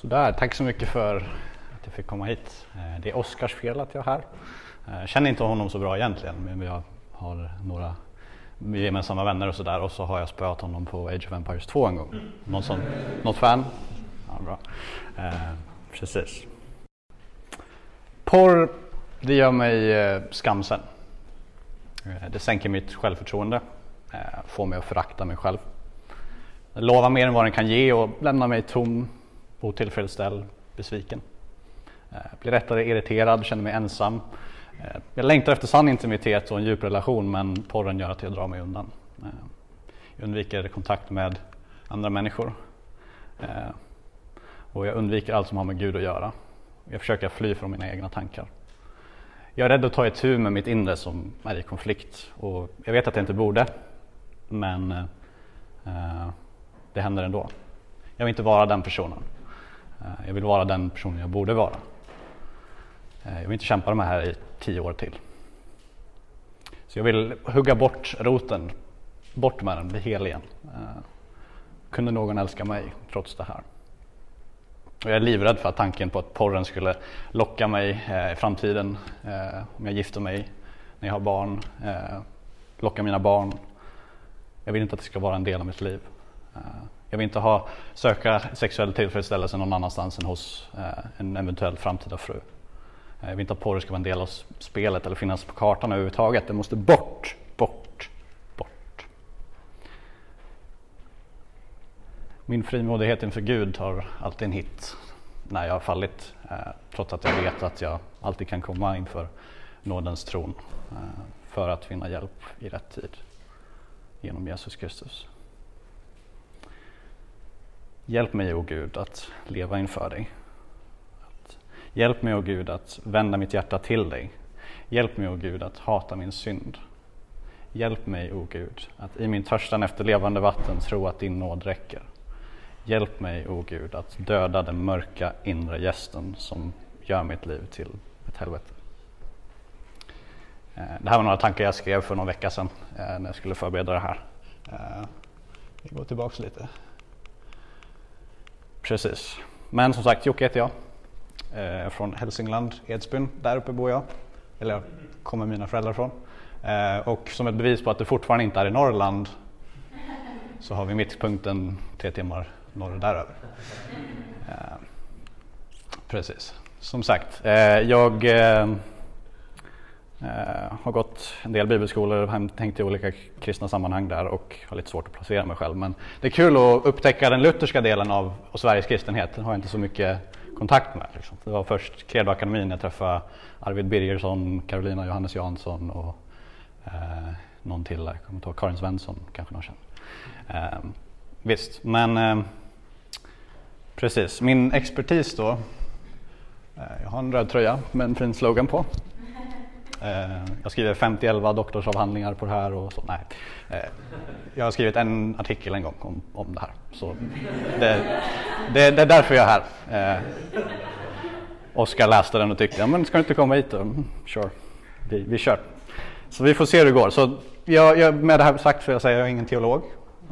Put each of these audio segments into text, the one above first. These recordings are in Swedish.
Sådär, tack så mycket för att jag fick komma hit. Eh, det är Oskars fel att jag är här. Jag känner inte honom så bra egentligen men jag har några gemensamma vänner och sådär och så har jag spöat honom på Age of Empires 2 en gång. Någon sån, något fan? Ja, bra. Eh, precis. Porr, det gör mig eh, skamsen. Eh, det sänker mitt självförtroende, eh, får mig att förakta mig själv. Det lovar mer än vad den kan ge och lämnar mig tom, otillfredsställd, besviken. Eh, blir lättare irriterad, känner mig ensam. Eh, jag längtar efter sann intimitet och en djup relation men porren gör att jag drar mig undan. Eh, jag undviker kontakt med andra människor. Och jag undviker allt som har med Gud att göra. Jag försöker fly från mina egna tankar. Jag är rädd att ta itu med mitt inre som är i konflikt och jag vet att jag inte borde men eh, det händer ändå. Jag vill inte vara den personen. Eh, jag vill vara den personen jag borde vara. Eh, jag vill inte kämpa de här i tio år till. Så jag vill hugga bort roten, bort med den, bli hel igen. Eh, kunde någon älska mig trots det här? Och jag är livrädd för att tanken på att porren skulle locka mig i framtiden om jag gifter mig, när jag har barn, locka mina barn. Jag vill inte att det ska vara en del av mitt liv. Jag vill inte ha, söka sexuell tillfredsställelse någon annanstans än hos eh, en eventuell framtida fru. Eh, jag vill inte att porr ska vara en del av spelet eller finnas på kartan överhuvudtaget. Det måste bort, bort, bort. Min frimodighet inför Gud har alltid en hit när jag har fallit. Eh, trots att jag vet att jag alltid kan komma inför nådens tron eh, för att finna hjälp i rätt tid genom Jesus Kristus. Hjälp mig, o Gud, att leva inför dig Hjälp mig, o Gud, att vända mitt hjärta till dig. Hjälp mig, o Gud, att hata min synd. Hjälp mig, o Gud, att i min törstan efter levande vatten tro att din nåd räcker. Hjälp mig, o Gud, att döda den mörka inre gästen som gör mitt liv till ett helvete. Eh, det här var några tankar jag skrev för någon vecka sedan eh, när jag skulle förbereda det här. Eh, vi går tillbaks lite. Precis. Men som sagt, Jocke heter jag eh, från Hälsingland, Edsbyn. Där uppe bor jag, eller kommer mina föräldrar från. Eh, och som ett bevis på att det fortfarande inte är i Norrland så har vi mittpunkten tre timmar norr däröver. Eh, precis. Som sagt, eh, jag eh, eh, har gått en del bibelskolor, tänkt i olika kristna sammanhang där och har lite svårt att placera mig själv. Men det är kul att upptäcka den lutherska delen av, Sveriges kristenhet. Den har jag inte så mycket kontakt med. Liksom. Det var först Credoakademin jag träffade Arvid Birgersson, Carolina Johannes Jansson och eh, någon till jag kommer inte ihåg, Karin Svensson kanske någon känner. Eh, visst, men eh, precis. Min expertis då, eh, jag har en röd tröja med en fin slogan på. Eh, jag skriver 50-11 doktorsavhandlingar på det här och så. Nej. Eh, jag har skrivit en artikel en gång om, om det här. Så det, det, det är därför jag är här. Eh, Oskar läste den och tyckte, ja men ska du inte komma hit? Mm, sure, vi, vi kör. Så vi får se hur det går. Så jag, jag, med det här sagt så jag säger jag är ingen teolog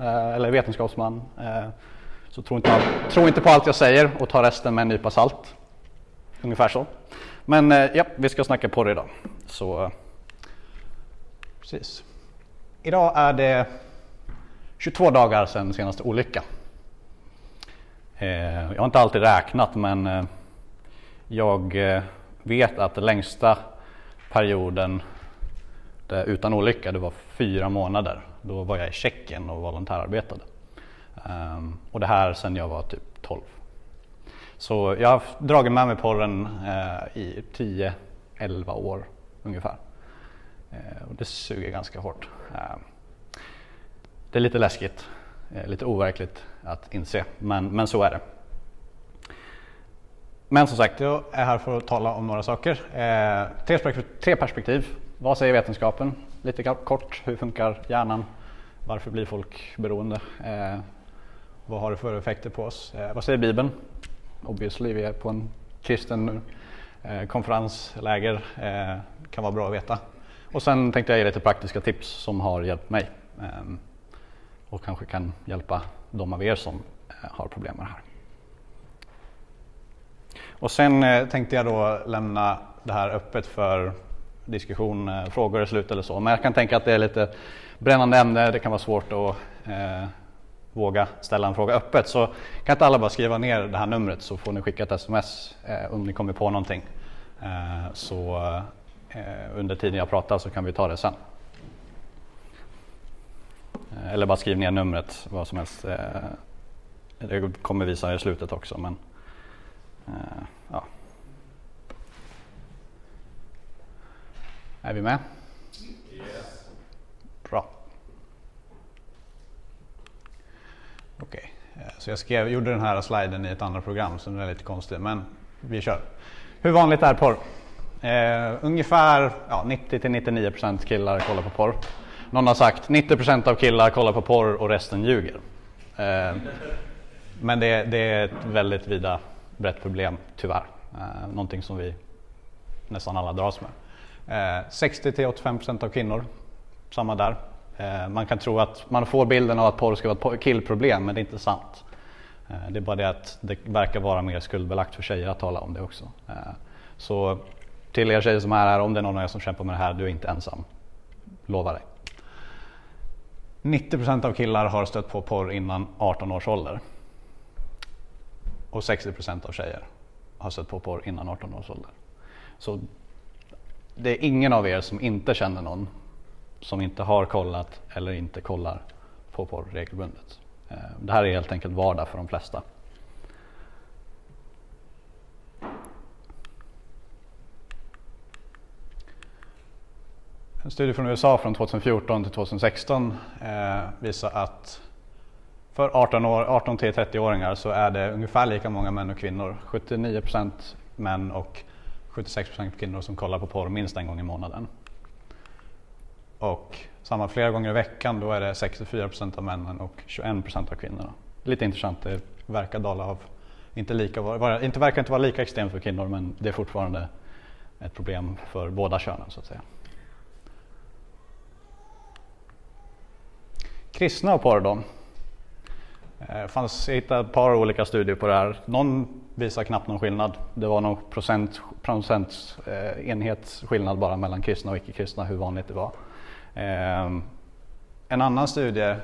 eh, eller vetenskapsman. så tro inte, tro inte på allt jag säger och ta resten med en nypa salt. Ungefär så. Men ja, vi ska snacka på det idag. Så, precis. Idag är det 22 dagar sedan senaste olycka. Eh, jag har inte alltid räknat men eh, jag eh, vet att den längsta perioden utan olycka det var fyra månader. Då var jag i Tjeckien och volontärarbetade. Ehm, och det här sedan jag var typ 12. Så jag har dragit med mig porren i 10-11 år ungefär. Eh, och det suger ganska hårt. Eh, det är lite läskigt, eh, lite overkligt att inse, men, men så är det. Men som sagt, jag är här för att tala om några saker. Tre, perspektiv, tre perspektiv. Vad säger vetenskapen? Lite kort, hur funkar hjärnan? Varför blir folk beroende? Eh, vad har det för effekter på oss? Eh, vad säger Bibeln? obviously, vi är på en kristen eh, konferensläger, eh, kan vara bra att veta. Och sen tänkte jag ge lite praktiska tips som har hjälpt mig ehm, och kanske kan hjälpa de av er som eh, har problem med det här. Och sen eh, tänkte jag då lämna det här öppet för diskussion, eh, frågor i slut eller så. Men jag kan tänka att det är lite brännande ämne, det kan vara svårt att eh, våga ställa en fråga öppet. Så kan inte alla bara skriva ner det här numret så får ni skicka ett sms eh, om ni kommer på någonting. Eh, så Eh, under tiden jag pratar så kan vi ta det sen. Eh, eller bara skriv ner numret, vad som helst. Eh, det kommer visa i slutet också. Men, ja. Är vi med? Yes. Bra. Okej, okay. Så jag skrev, gjorde den här sliden i ett annat program så den är lite konstig, men vi kör. Hur vanligt är porr? Eh, ungefär ja, 90-99% killar kollar på porr. Någon har sagt 90% av killar kollar på porr och resten ljuger. Eh, men det, det, är ett väldigt vida brett problem, tyvärr. Eh, någonting som vi nästan alla dras med. Eh, 60 till 85 procent av kvinnor, samma där. Eh, man kan tro att man får bilden av att porr ska vara ett killproblem, men det är inte sant. Eh, det är bara det att det verkar vara mer skuldbelagt för tjejer att tala om det också. Eh, så till er tjejer som är här, om det är någon av er som kämpar med det här, du är inte ensam. Lovar dig. 90 % av killar har stött på porr innan 18 års ålder. Och 60 % av tjejer har stött på porr innan 18 års ålder. Så det är ingen av er som inte känner någon som inte har kollat eller inte kollar på porr regelbundet. Eh, det här är helt enkelt vardag för de flesta. En studie från USA från 2014 till 2016 eh, visar att för 18, år, 18 till 30-åringar så är det ungefär lika många män och kvinnor. 79 procent män och 76 procent kvinnor som kollar på porr minst en gång i månaden. Och samma flera gånger i veckan då är det 64 procent av männen och 21 procent av kvinnorna. Lite intressant, det verkar dala av, inte, lika, var, inte verkar inte vara lika extremt för kvinnor men det är fortfarande ett problem för båda könen så att säga. Kristna och porr då? Det eh, fanns, jag hittade ett par olika studier på det här. Någon visar knappt någon skillnad. Det var någon procent, procent eh, enhetsskillnad bara mellan kristna och icke-kristna hur vanligt det var. Eh, en annan studie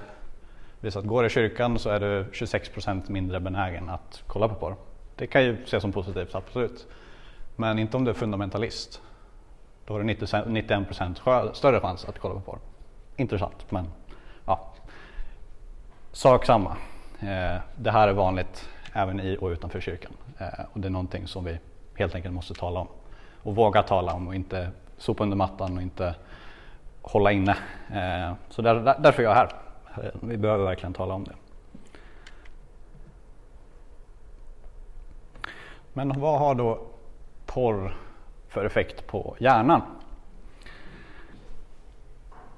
visar att går du i kyrkan så är du 26 procent mindre benägen att kolla på porr. Det kan ju ses som positivt, absolut. Men inte om du är fundamentalist. Då har du 91 procent större chans att kolla på porr. Intressant, men. Sak samma. Eh, det här är vanligt även i och utanför kyrkan eh, och det är någonting som vi helt enkelt måste tala om och våga tala om och inte sopa under mattan och inte hålla inne. Eh, så där, därför är jag här. Vi behöver verkligen tala om det. Men vad har då porr för effekt på hjärnan?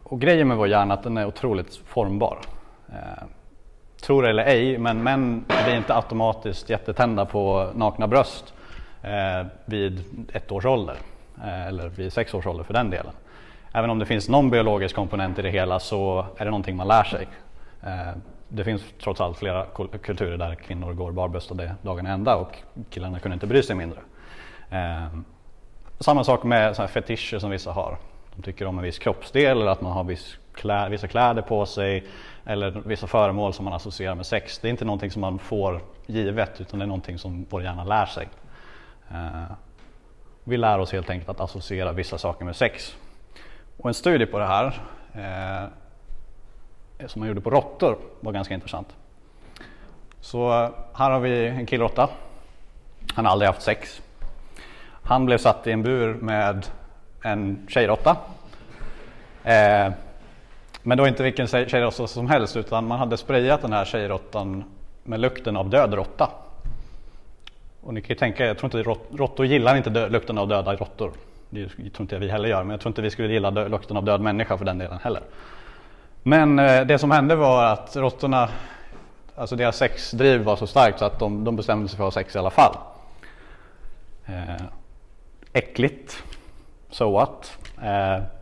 Och grejen med vår hjärna är att den är otroligt formbar tro det eller ej, men män blir inte automatiskt jättetända på nakna bröst eh, vid ett års ålder. Eh, eller vid sex års ålder för den delen. Även om det finns någon biologisk komponent i det hela så är det någonting man lär sig. Eh, det finns trots allt flera kulturer där kvinnor går barbröstade dagen ända och killarna kunde inte bry sig mindre. Eh, samma sak med så fetischer som vissa har. De tycker om en viss kroppsdel eller att man har viss klä, vissa kläder på sig eller vissa föremål som man associerar med sex. Det är inte någonting som man får givet utan det är någonting som vår hjärna lär sig. Eh, vi lär oss helt enkelt att associera vissa saker med sex. Och en studie på det här eh, som man gjorde på råttor var ganska intressant. Så eh, här har vi en killråtta. Han har aldrig haft sex. Han blev satt i en bur med en tjejråtta. Eh, men det var inte vilken tjejråtta som helst utan man hade sprayat den här tjejråttan med lukten av död råtta. Och ni kan ju tänka jag tror inte råttor gillar inte dö, lukten av döda råttor. Det tror inte vi heller gör, men jag tror inte vi skulle gilla dö, lukten av död människa för den delen heller. Men eh, det som hände var att råttorna, alltså deras sexdriv var så starkt så att de, de bestämde sig för att ha sex i alla fall. Eh, äckligt, so what? Eh,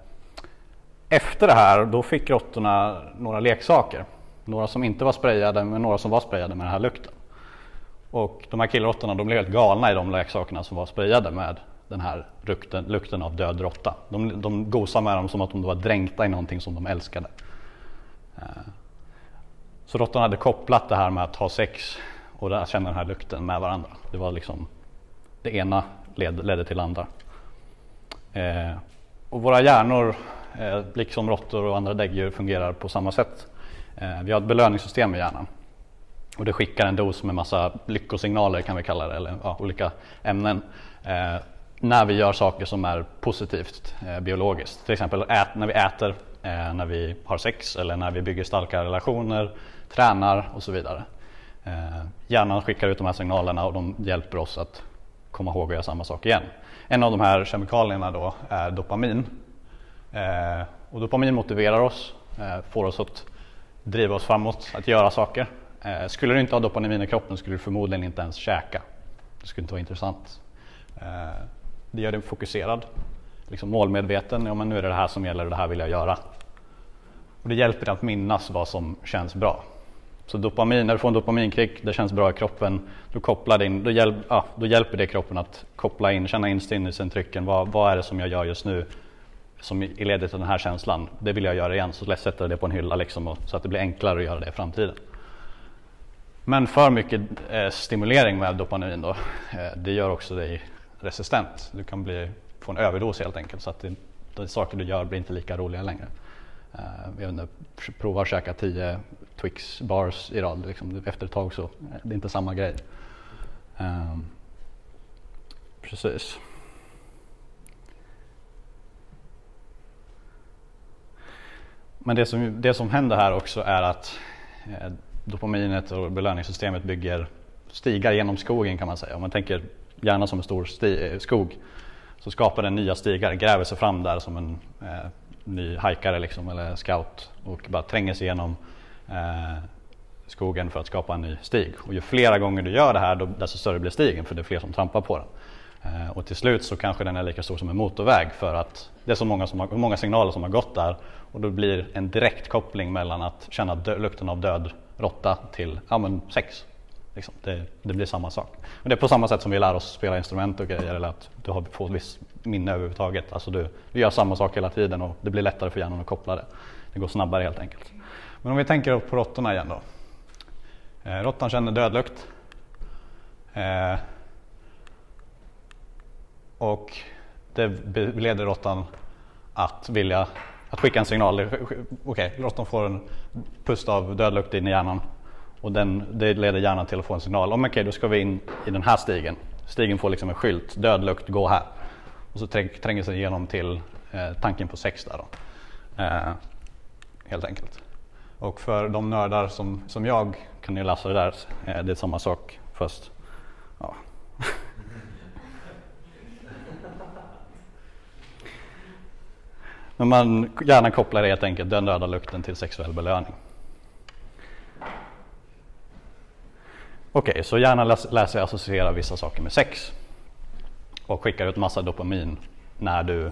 efter det här då fick råttorna några leksaker. Några som inte var sprayade men några som var sprayade med den här lukten. Och de här killråttorna de blev helt galna i de leksakerna som var sprayade med den här lukten, lukten av död råtta. De, de gosade med dem som att de var dränkta i någonting som de älskade. Eh, så råttorna hade kopplat det här med att ha sex och känna den här lukten med varandra. Det var liksom det ena led, ledde till andra. Eh, och våra hjärnor, liksom råttor och andra däggdjur, fungerar på samma sätt. Eh, vi har ett belöningssystem i hjärnan och det skickar en dos med massa lyckosignaler kan vi kalla det, eller ja, olika ämnen eh, när vi gör saker som är positivt eh, biologiskt. Till exempel ät, när vi äter, eh, när vi har sex eller när vi bygger starka relationer, tränar och så vidare. Eh, hjärnan skickar ut de här signalerna och de hjälper oss att komma ihåg att göra samma sak igen. En av de här kemikalierna då är dopamin. Eh, och dopamin motiverar oss, eh, får oss att driva oss framåt, att göra saker. Eh, skulle du inte ha dopamin i kroppen skulle du förmodligen inte ens käka. Det skulle inte vara intressant. Det gör dig fokuserad, liksom målmedveten. Ja, men nu är det det här som gäller och det här vill jag göra. Och det hjälper dig att minnas vad som känns bra. Så dopamin, när du får en dopaminkick, det känns bra i kroppen, då, kopplar in, då, hjälp, ja, då hjälper det kroppen att koppla in, känna in sinnesintrycken. Vad, vad är det som jag gör just nu som leder till den här känslan? Det vill jag göra igen, så sätter jag det på en hylla liksom, och, så att det blir enklare att göra det i framtiden. Men för mycket eh, stimulering med dopamin då, eh, det gör också dig resistent. Du kan bli, få en överdos helt enkelt så att det, de saker du gör blir inte lika roliga längre. Eh, jag inte, prova att käka 10 Twix bars i rad. Liksom. Efter ett tag så eh, det är inte samma grej. Eh, precis. Men det som, det som händer här också är att eh, dopaminet och belöningssystemet bygger stigar genom skogen kan man säga. Om man tänker gärna som en stor sti, eh, skog så skapar den nya stigar, gräver sig fram där som en eh, ny hajkare liksom, eller scout och bara tränger sig igenom eh, skogen för att skapa en ny stig. Och ju flera gånger du gör det här då, desto större blir stigen för det är fler som trampar på den. Eh, och till slut så kanske den är lika stor som en motorväg för att det är så många, som har, många signaler som har gått där och då blir en direkt koppling mellan att känna dö, lukten av död råtta till ja, men sex. Liksom. Det, det, blir samma sak. Men det är på samma sätt som vi lär oss spela instrument och grejer eller att du har fått viss minne överhuvudtaget. Alltså du, du gör samma sak hela tiden och det blir lättare för hjärnan att koppla det. Det går snabbare helt enkelt. Men om vi tänker på råttorna igen då. Eh, råttan känner dödlukt. Eh, och det leder råttan att vilja att skicka en signal. Okej, okay, råttan får en pust av dödlukt in i hjärnan och den, det leder hjärnan till att få en signal. Om okej, okay, då ska vi in i den här stigen. Stigen får liksom en skylt, dödlukt, gå här. Och så tränger sig igenom till eh, tanken på sex där då. Eh, helt enkelt. Och för de nördar som, som jag kan ni läsa det där. Eh, det är samma sak fast ja. Men man gärna kopplar helt enkelt den röda lukten till sexuell belöning. Okej, okay, så hjärnan lär sig associera vissa saker med sex och skickar ut massa dopamin när du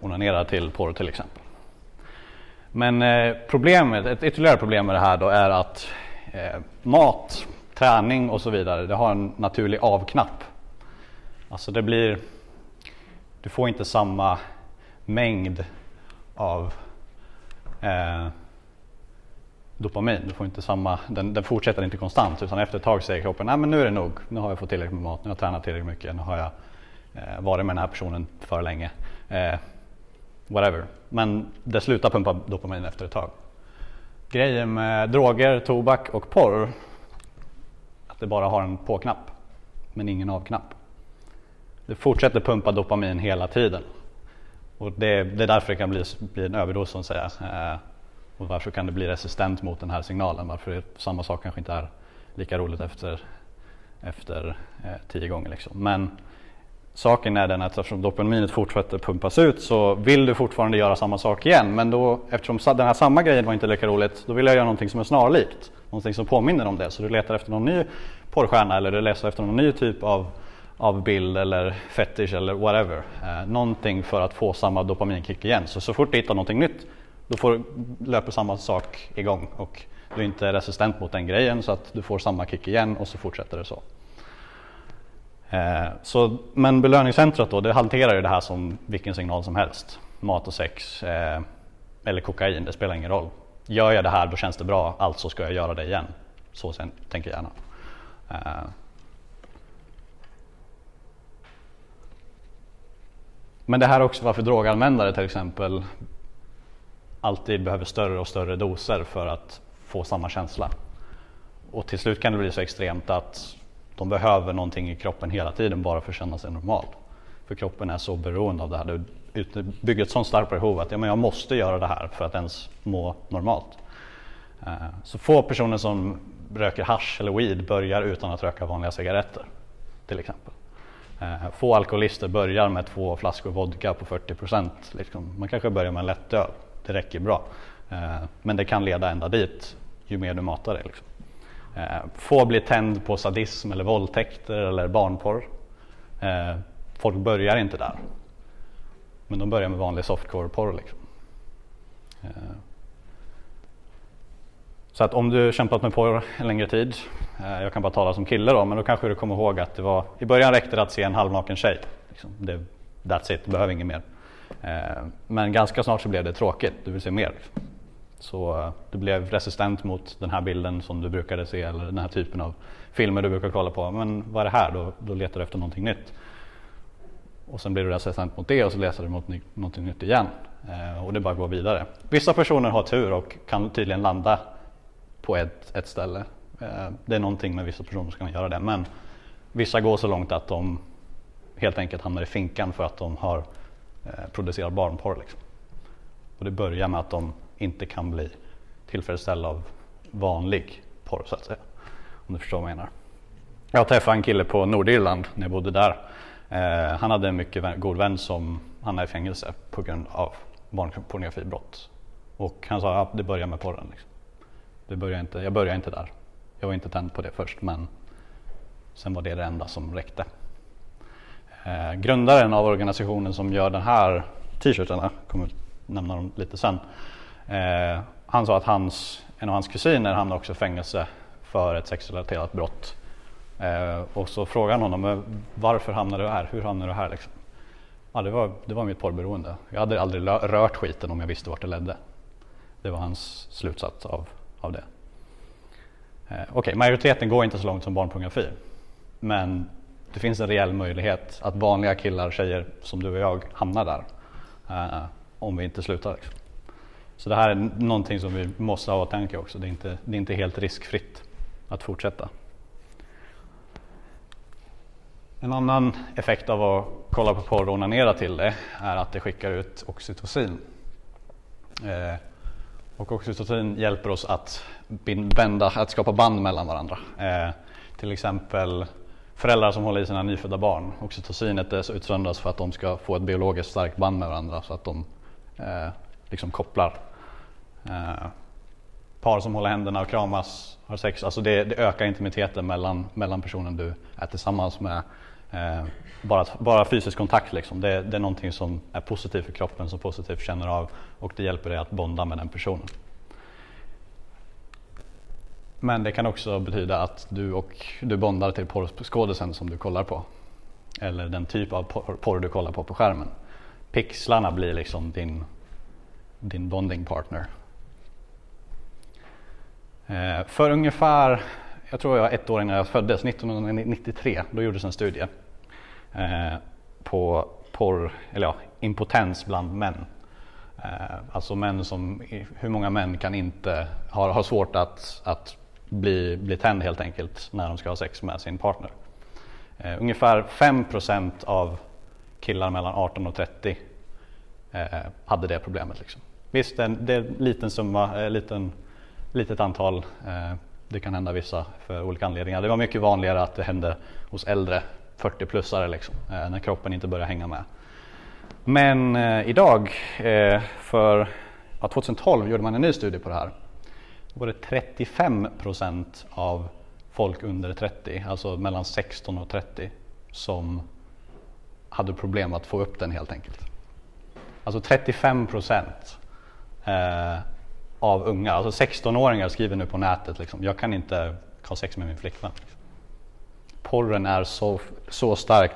onanerar till porr till exempel. Men eh, problemet, ett ytterligare problem med det här då är att eh, mat, träning och så vidare, det har en naturlig avknapp. Alltså det blir, du får inte samma mängd av eh, dopamin. Du får inte samma, den, den, fortsätter inte konstant utan efter ett tag säger kroppen att nu är det nog, nu har jag fått tillräckligt med mat, nu har jag tränat tillräckligt mycket, nu har jag eh, varit med den här personen för länge. Eh, whatever. Men det slutar pumpa dopamin efter ett tag. Grejen med droger, tobak och porr att det bara har en på-knapp men ingen av-knapp. Det fortsätter pumpa dopamin hela tiden. Och det, det är därför det kan bli, bli en överdos så att säga. Eh, och varför kan det bli resistent mot den här signalen? Varför samma sak kanske inte är lika roligt efter, efter eh, tio gånger. Liksom. Men saken är den att eftersom dopaminet fortsätter pumpas ut så vill du fortfarande göra samma sak igen. Men då, eftersom den här samma grejen var inte lika roligt, då vill jag göra någonting som är snarlikt. Någonting som påminner om det. Så du letar efter någon ny porrstjärna eller du letar efter någon ny typ av, av bild eller fetish eller whatever. Eh, någonting för att få samma dopaminkick igen. Så, så fort du hittar någonting nytt då får, löper samma sak igång och du är inte resistent mot den grejen så att du får samma kick igen och så fortsätter det så. Eh, så, men belöningscentret då, det hanterar ju det här som vilken signal som helst. Mat och sex eh, eller kokain, det spelar ingen roll. Gör jag det här då känns det bra, alltså ska jag göra det igen. Så sen, tänker jag gärna. Eh. Men det här är också varför droganvändare till exempel alltid behöver större och större doser för att få samma känsla. Och till slut kan det bli så extremt att de behöver någonting i kroppen hela tiden bara för att känna sig normal. För kroppen är så beroende av det här. Det bygger ett sådant starkt behov att ja, men jag måste göra det här för att ens må normalt. Eh, så få personer som röker hash eller weed börjar utan att röka vanliga cigaretter. Till exempel. Eh, få alkoholister börjar med två flaskor vodka på 40 procent. Liksom. Man kanske börjar med en lättöl, det räcker bra. Eh, men det kan leda ända dit ju mer du matar det. Liksom. Eh, få blir tänd på sadism eller våldtäkter eller barnporr. Eh, folk börjar inte där. Men de börjar med vanlig softcore-porr. Liksom. Eh, så att om du kämpat med porr en längre tid, eh, jag kan bara tala som kille då, men då kanske du kommer ihåg att det var, i början räckte det att se en halvnaken tjej. Liksom. Det, that's it, du behöver inget mer. Eh, men ganska snart så blev det tråkigt, du vill se mer. Så eh, du blev resistent mot den här bilden som du brukade se eller den här typen av filmer du brukar kolla på. Men vad är det här? Då, då letar du efter någonting nytt. Och sen blir du resistent mot det och så letar du mot ny, någonting nytt igen. Och det bara går vidare. Vissa personer har tur och kan tydligen landa på ett, ett ställe. Eh, det är någonting med vissa personer som kan göra det. Men vissa går så långt att de helt enkelt hamnar i finkan för att de har eh, producerat barnporr. Liksom. Och det börjar med att de inte kan bli tillfredsställda av vanlig porr så att säga. Om du förstår vad jag menar. Jag träffade en kille på Nordirland när jag bodde där. Eh, han hade en mycket god vän som hamnade i fängelse på grund av barnpornografibrott. Och han sa att ja, det börjar med porren. Liksom. Det började inte, jag började inte där. Jag var inte tänd på det först men sen var det det enda som räckte. Eh, grundaren av organisationen som gör den här t-shirtarna, kommer nämna dem lite sen, Eh, han sa att hans, en av hans kusiner hamnade också i fängelse för ett sexrelaterat brott. Eh, och så frågade han honom varför hamnade du här? Hur hamnade du här? Liksom? Ja, det, var, det var mitt porrberoende. Jag hade aldrig rört skiten om jag visste vart det ledde. Det var hans slutsats av, av det. Eh, Okej, okay, majoriteten går inte så långt som barnpornografi. Men det finns en reell möjlighet att vanliga killar och tjejer som du och jag hamnar där. Eh, om vi inte slutar. Så det här är någonting som vi måste ha i åtanke också. Det är, inte, det är inte helt riskfritt att fortsätta. En annan effekt av att kolla på porr och onanera till det är att det skickar ut oxytocin. Eh, och oxytocin hjälper oss att, bända, att skapa band mellan varandra. Eh, till exempel föräldrar som håller i sina nyfödda barn. Oxytocinet utsöndras för att de ska få ett biologiskt starkt band med varandra så att de eh, liksom kopplar. Eh, par som håller händerna och kramas, har sex, alltså det, det ökar intimiteten mellan, mellan personen du är tillsammans med. Eh, bara, bara fysisk kontakt liksom. det, det är någonting som är positivt för kroppen, som positivt känner av och det hjälper dig att bonda med den personen. Men det kan också betyda att du, och, du bondar till porrskådisen som du kollar på. Eller den typ av porr, du kollar på på skärmen. Pixlarna blir liksom din din bonding partner. Eh, för ungefär, jag tror jag var ett år innan jag föddes, 1993, då gjordes en studie Eh, på porr, eller ja, impotens bland män. Eh, alltså män som, hur många män kan inte, har, har svårt att, att bli, bli tänd helt enkelt när de ska ha sex med sin partner. Eh, ungefär 5% av killar mellan 18 och 30 hade det problemet. Liksom. Visst, det är en liten summa, eh, liten, litet antal. Eh, det kan hända vissa för olika anledningar. Det var mycket vanligare att det hände hos äldre 40-plussare liksom, eh, när kroppen inte börjar hänga med. Men eh, idag, eh, för ja, 2012 gjorde man en ny studie på det här. Då var det 35 procent av folk under 30, alltså mellan 16 och 30, som hade problem att få upp den helt enkelt. Alltså 35 procent eh, av unga. Alltså 16-åringar skriver nu på nätet liksom, jag kan inte ha sex med min flickvän. Porren är så, så starkt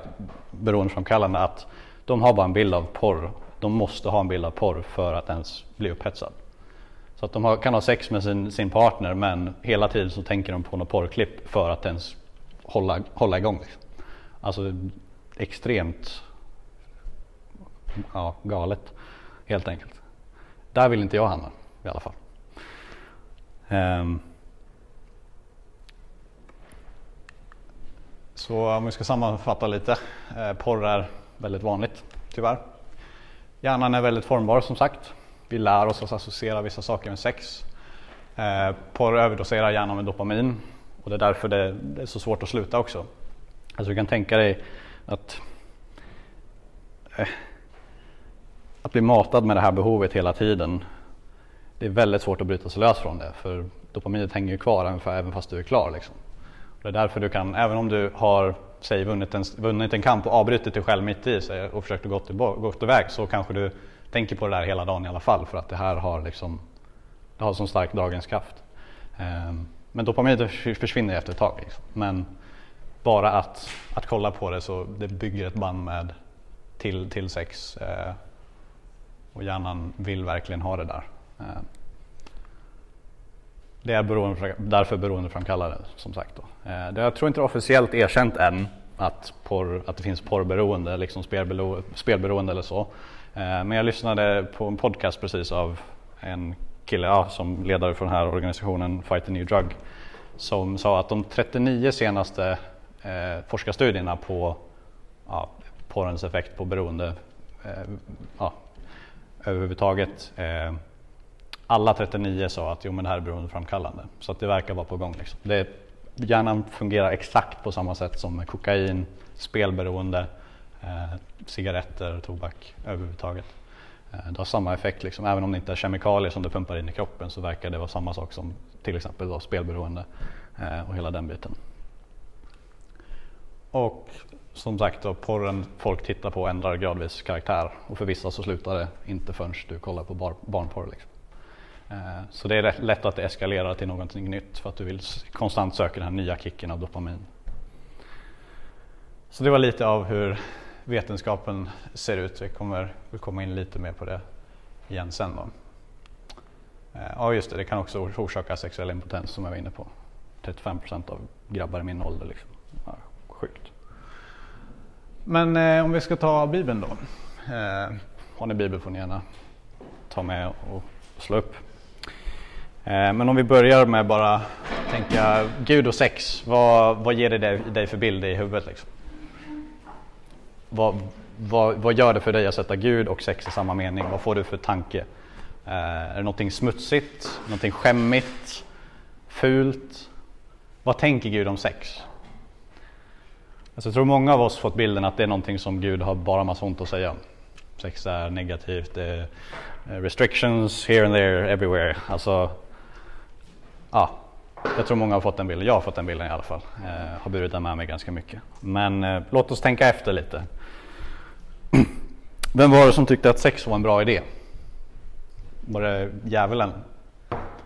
beroendeframkallande att de har bara en bild av porr. De måste ha en bild av porr för att ens bli upphetsad. Så att de har, kan ha sex med sin, sin partner men hela tiden så tänker de på något porrklipp för att ens hålla, hålla igång. Liksom. Alltså extremt ja, galet helt enkelt. Där vill inte jag hamna i alla fall. Um. Så om vi ska sammanfatta lite. Eh, porr är väldigt vanligt, tyvärr. Hjärnan är väldigt formbar som sagt. Vi lär oss att associera vissa saker med sex. Eh, porr överdoserar hjärnan med dopamin och det är därför det, är så svårt att sluta också. Alltså du kan tänka dig att eh, att bli matad med det här behovet hela tiden. Det är väldigt svårt att bryta sig lös från det för dopaminet hänger ju kvar även fast du är klar. Liksom. Det är därför du kan, även om du har säg, vunnit, en, vunnit en kamp och avbrutit dig själv mitt i säg, och försökt gå, gått iväg så kanske du tänker på det där hela dagen i alla fall för att det här har liksom det har så stark dragningskraft. kraft. Ehm, men dopaminet försvinner efter ett tag. Liksom. Men bara att, att kolla på det så det bygger ett band med till, till sex eh, och hjärnan vill verkligen ha det där. Ehm, det är beroende, därför beroendeframkallande som sagt. Då. Eh, det, jag tror inte det är officiellt erkänt än att, porr, att det finns porrberoende, liksom spelbero, spelberoende eller så. Eh, men jag lyssnade på en podcast precis av en kille ja, som ledare för den här organisationen Fight the New Drug som sa att de 39 senaste eh, forskarstudierna på ja, porrens effekt på beroende eh, ja, överhuvudtaget eh, alla 39 sa att jo, men det här är beroendeframkallande. Så att det verkar vara på gång. Liksom. Det, hjärnan fungerar exakt på samma sätt som kokain, spelberoende, eh, cigaretter, tobak överhuvudtaget. Eh, det har samma effekt, liksom. även om det inte är kemikalier som du pumpar in i kroppen så verkar det vara samma sak som till exempel då, spelberoende eh, och hela den biten. Och som sagt, då, porren folk tittar på ändrar gradvis karaktär och för vissa så slutar det inte förrän du kollar på bar, barnporr. Liksom. Eh, så det är lätt att det eskalerar till någonting nytt för att du vill konstant söka den här nya kicken av dopamin. Så det var lite av hur vetenskapen ser ut. Vi kommer vi komma in lite mer på det igen sen. Då. Eh, ja just det, det kan också orsaka sexuell impotens som jag var inne på. 35 procent av grabbar i min ålder. Liksom. Ja, sjukt. Men eh, om vi ska ta Bibeln då. Eh, har ni Bibel får ni gärna ta med och slå upp. Eh, men om vi börjar med bara tänka Gud och sex. Vad, vad ger det dig, dig för bild i huvudet? Liksom? Vad, vad, vad, gör det för dig att sätta Gud och sex i samma mening? Vad får du för tanke? Eh, är det någonting smutsigt? Någonting skämmigt? Fult? Vad tänker Gud om sex? Alltså jag tror många av oss fått bilden att det är någonting som Gud har bara massa ont att säga. Sex är negativt, det är restrictions here and there, everywhere. Alltså ja, jag tror många har fått den bilden. Jag har fått den bilden i alla fall. Eh, har burit den med mig ganska mycket. Men eh, låt oss tänka efter lite. Vem var det som tyckte att sex var en bra idé? Var det djävulen?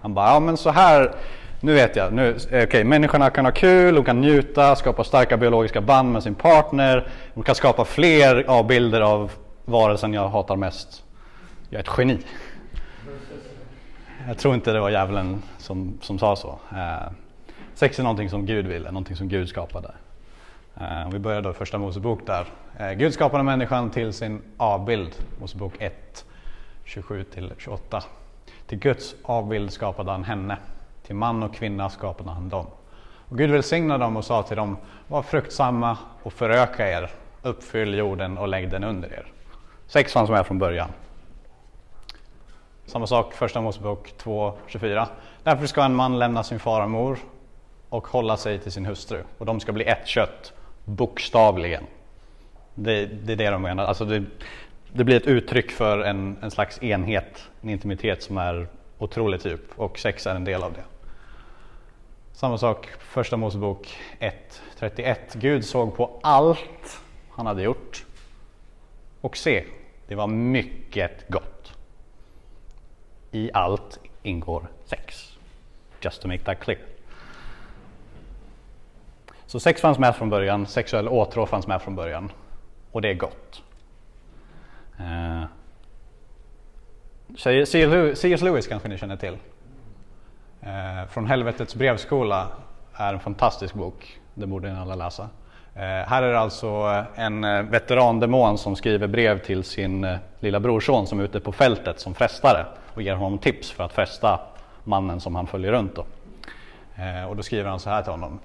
Han bara, ja men så här, nu vet jag, nu, eh, okay, människorna kan ha kul, de kan njuta, skapa starka biologiska band med sin partner, de kan skapa fler avbilder av varelsen jag hatar mest. Jag är ett geni. Jag tror inte det var djävulen som, som sa så. Eh, sex är någonting som Gud ville, någonting som Gud skapade. Eh, vi börjar då i första Mosebok där. Eh, Gud skapade människan till sin avbild, Mosebok 1, 27-28. Till Guds avbild skapade han henne, till man och kvinna skapade han dem. Och Gud välsignade dem och sa till dem, var fruktsamma och föröka er, uppfyll jorden och lägg den under er. Sex fanns med från början. Samma sak, första Mosebok 2.24. Därför ska en man lämna sin far och mor och hålla sig till sin hustru och de ska bli ett kött, bokstavligen. Det, det är det de menar. Alltså det, det blir ett uttryck för en, en slags enhet, en intimitet som är otroligt djup och sex är en del av det. Samma sak, första Mosebok 1.31. Gud såg på allt han hade gjort och se, det var mycket gott i allt ingår sex. Just to make that clear. Så sex fanns med från början, sexuell åtrå fanns med från början och det är gott. Eh, C.S. Lewis kanske ni känner till? Eh, från helvetets brevskola är en fantastisk bok, det borde ni alla läsa. Eh, här är det alltså eh, en eh, veterandemon som skriver brev till sin lilla brorson som är ute på fältet som frestare och ger honom tips för att fresta mannen som han följer runt. Då. Och då skriver han så här till honom.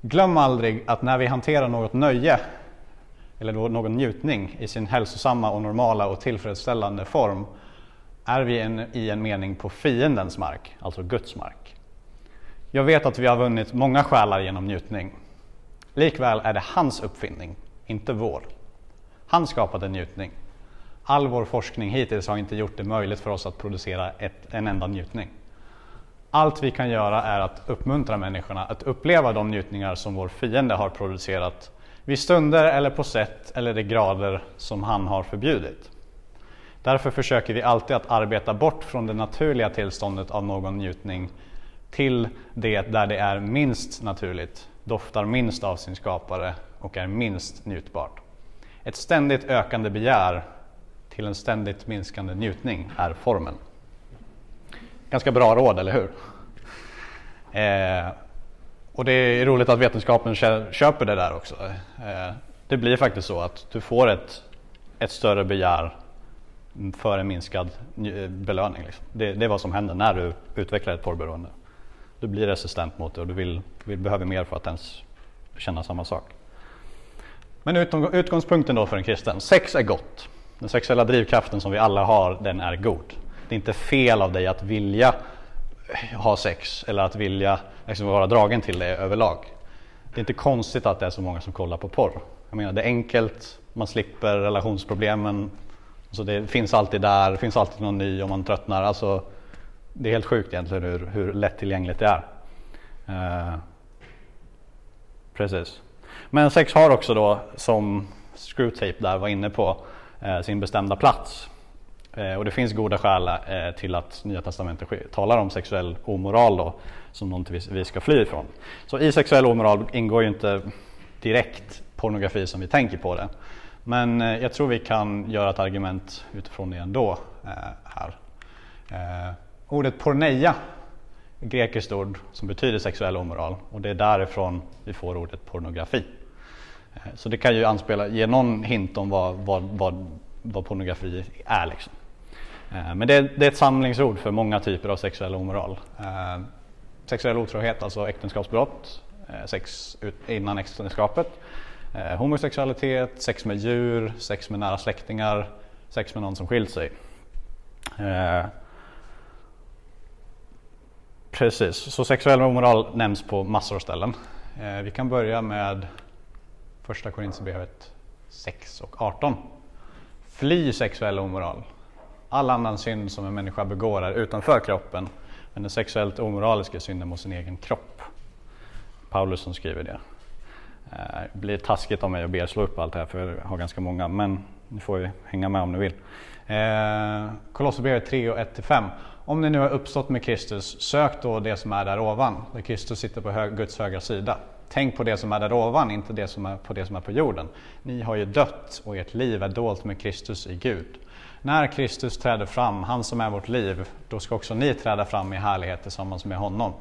Glöm aldrig att när vi hanterar något nöje eller någon njutning i sin hälsosamma och normala och tillfredsställande form är vi en, i en mening på fiendens mark, alltså Guds mark. Jag vet att vi har vunnit många själar genom njutning. Likväl är det hans uppfinning, inte vår. Han skapade njutning. All vår forskning hittills har inte gjort det möjligt för oss att producera ett, en enda njutning. Allt vi kan göra är att uppmuntra människorna att uppleva de njutningar som vår fiende har producerat vid stunder eller på sätt eller i grader som han har förbjudit. Därför försöker vi alltid att arbeta bort från det naturliga tillståndet av någon njutning till det där det är minst naturligt, doftar minst av sin skapare och är minst njutbart. Ett ständigt ökande begär till en ständigt minskande njutning är formen. Ganska bra råd, eller hur? Eh, och det är roligt att vetenskapen köper det där också. Eh, det blir faktiskt så att du får ett, ett större begär för en minskad belöning. Liksom. Det, det, är vad som händer när du utvecklar ett porrberoende. Du blir resistent mot det och du vill, vill behöver mer för att ens känna samma sak. Men utgångspunkten då för en kristen, sex är gott. Den sexuella drivkraften som vi alla har, den är god. Det är inte fel av dig att vilja ha sex eller att vilja liksom vara dragen till det överlag. Det är inte konstigt att det är så många som kollar på porr. Jag menar, det är enkelt, man slipper relationsproblemen. Alltså det finns alltid där, det finns alltid någon ny om man tröttnar. Alltså, det är helt sjukt egentligen hur, hur lättillgängligt det är. Eh, precis. Men sex har också då, som Screwtape där var inne på, eh, sin bestämda plats. Eh, och det finns goda skäl eh, till att Nya Testamentet talar om sexuell omoral då, som något vi ska fly ifrån. Så i sexuell omoral ingår ju inte direkt pornografi som vi tänker på det. Men eh, jag tror vi kan göra ett argument utifrån det ändå eh, här. Eh, Ordet porneia är grekiskt ord som betyder sexuell omoral och det är därifrån vi får ordet pornografi. Eh, så det kan ju anspela, ge någon hint om vad, vad, vad, vad pornografi är. Liksom. Eh, men det är, det är, ett samlingsord för många typer av sexuell omoral eh, sexuell otrohet, alltså äktenskapsbrott, sex innan äktenskapet, homosexualitet, sex med djur, sex med nära släktingar, sex med någon som skilt sig. Precis, så sexuell omoral nämns på massor av ställen. Eh, vi kan börja med första Korinthierbrevet 6 och 18. Fly sexuell omoral. All annan synd som en människa begår är utanför kroppen men den sexuellt omoraliska synden mot sin egen kropp. Paulus som skriver det. Eh, det blir taskigt av mig att be er slå upp allt det här för jag har ganska många men ni får ju hänga med om ni vill. Eh, Kolosserbrevet 3 och 1-5. Om ni nu har uppstått med Kristus, sök då det som är där ovan, där Kristus sitter på Guds högra sida. Tänk på det som är där ovan, inte det som är på det som är på jorden. Ni har ju dött och ert liv är dolt med Kristus i Gud. När Kristus träder fram, han som är vårt liv, då ska också ni träda fram i härlighet tillsammans med honom.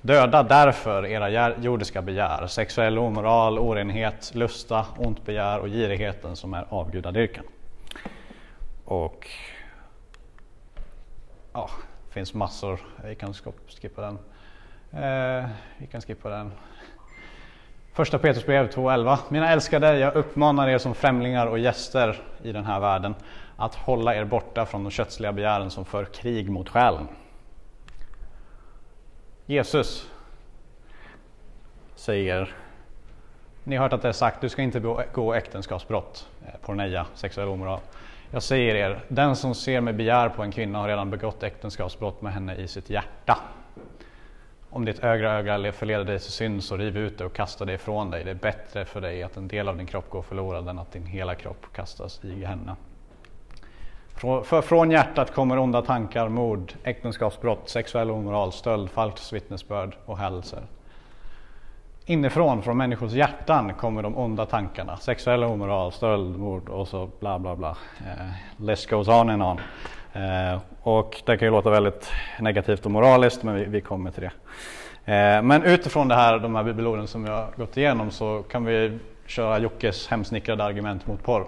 Döda därför era jordiska begär, sexuell omoral, orenhet, lusta, ont begär och girigheten som är avgudadyrkan. Och ja, det finns massor, vi kan skippa den. Eh, vi kan skippa den. Första Petrusbrev 2.11. Mina älskade, jag uppmanar er som främlingar och gäster i den här världen att hålla er borta från de kötsliga begären som för krig mot själen. Jesus säger, ni har hört att det är sagt, du ska inte begå äktenskapsbrott, eh, porneia, sexuell omoral. Jag säger er, den som ser med begär på en kvinna har redan begått äktenskapsbrott med henne i sitt hjärta. Om ditt ögra öga förleder dig till synd så riv ut det och kasta det ifrån dig. Det är bättre för dig att en del av din kropp går förlorad än att din hela kropp kastas i henne. För från hjärtat kommer onda tankar, mord, äktenskapsbrott, sexuell omoral, stöld, falskt vittnesbörd och hädelser inifrån, från människors hjärtan kommer de onda tankarna. Sexuell omoral, stöld, mord och så bla bla bla. Eh, list goes on and on. Eh, och det kan ju låta väldigt negativt och moraliskt men vi, vi kommer till det. Eh, men utifrån det här, de här bibelorden som vi har gått igenom så kan vi köra Jockes hemsnickrade argument mot porr.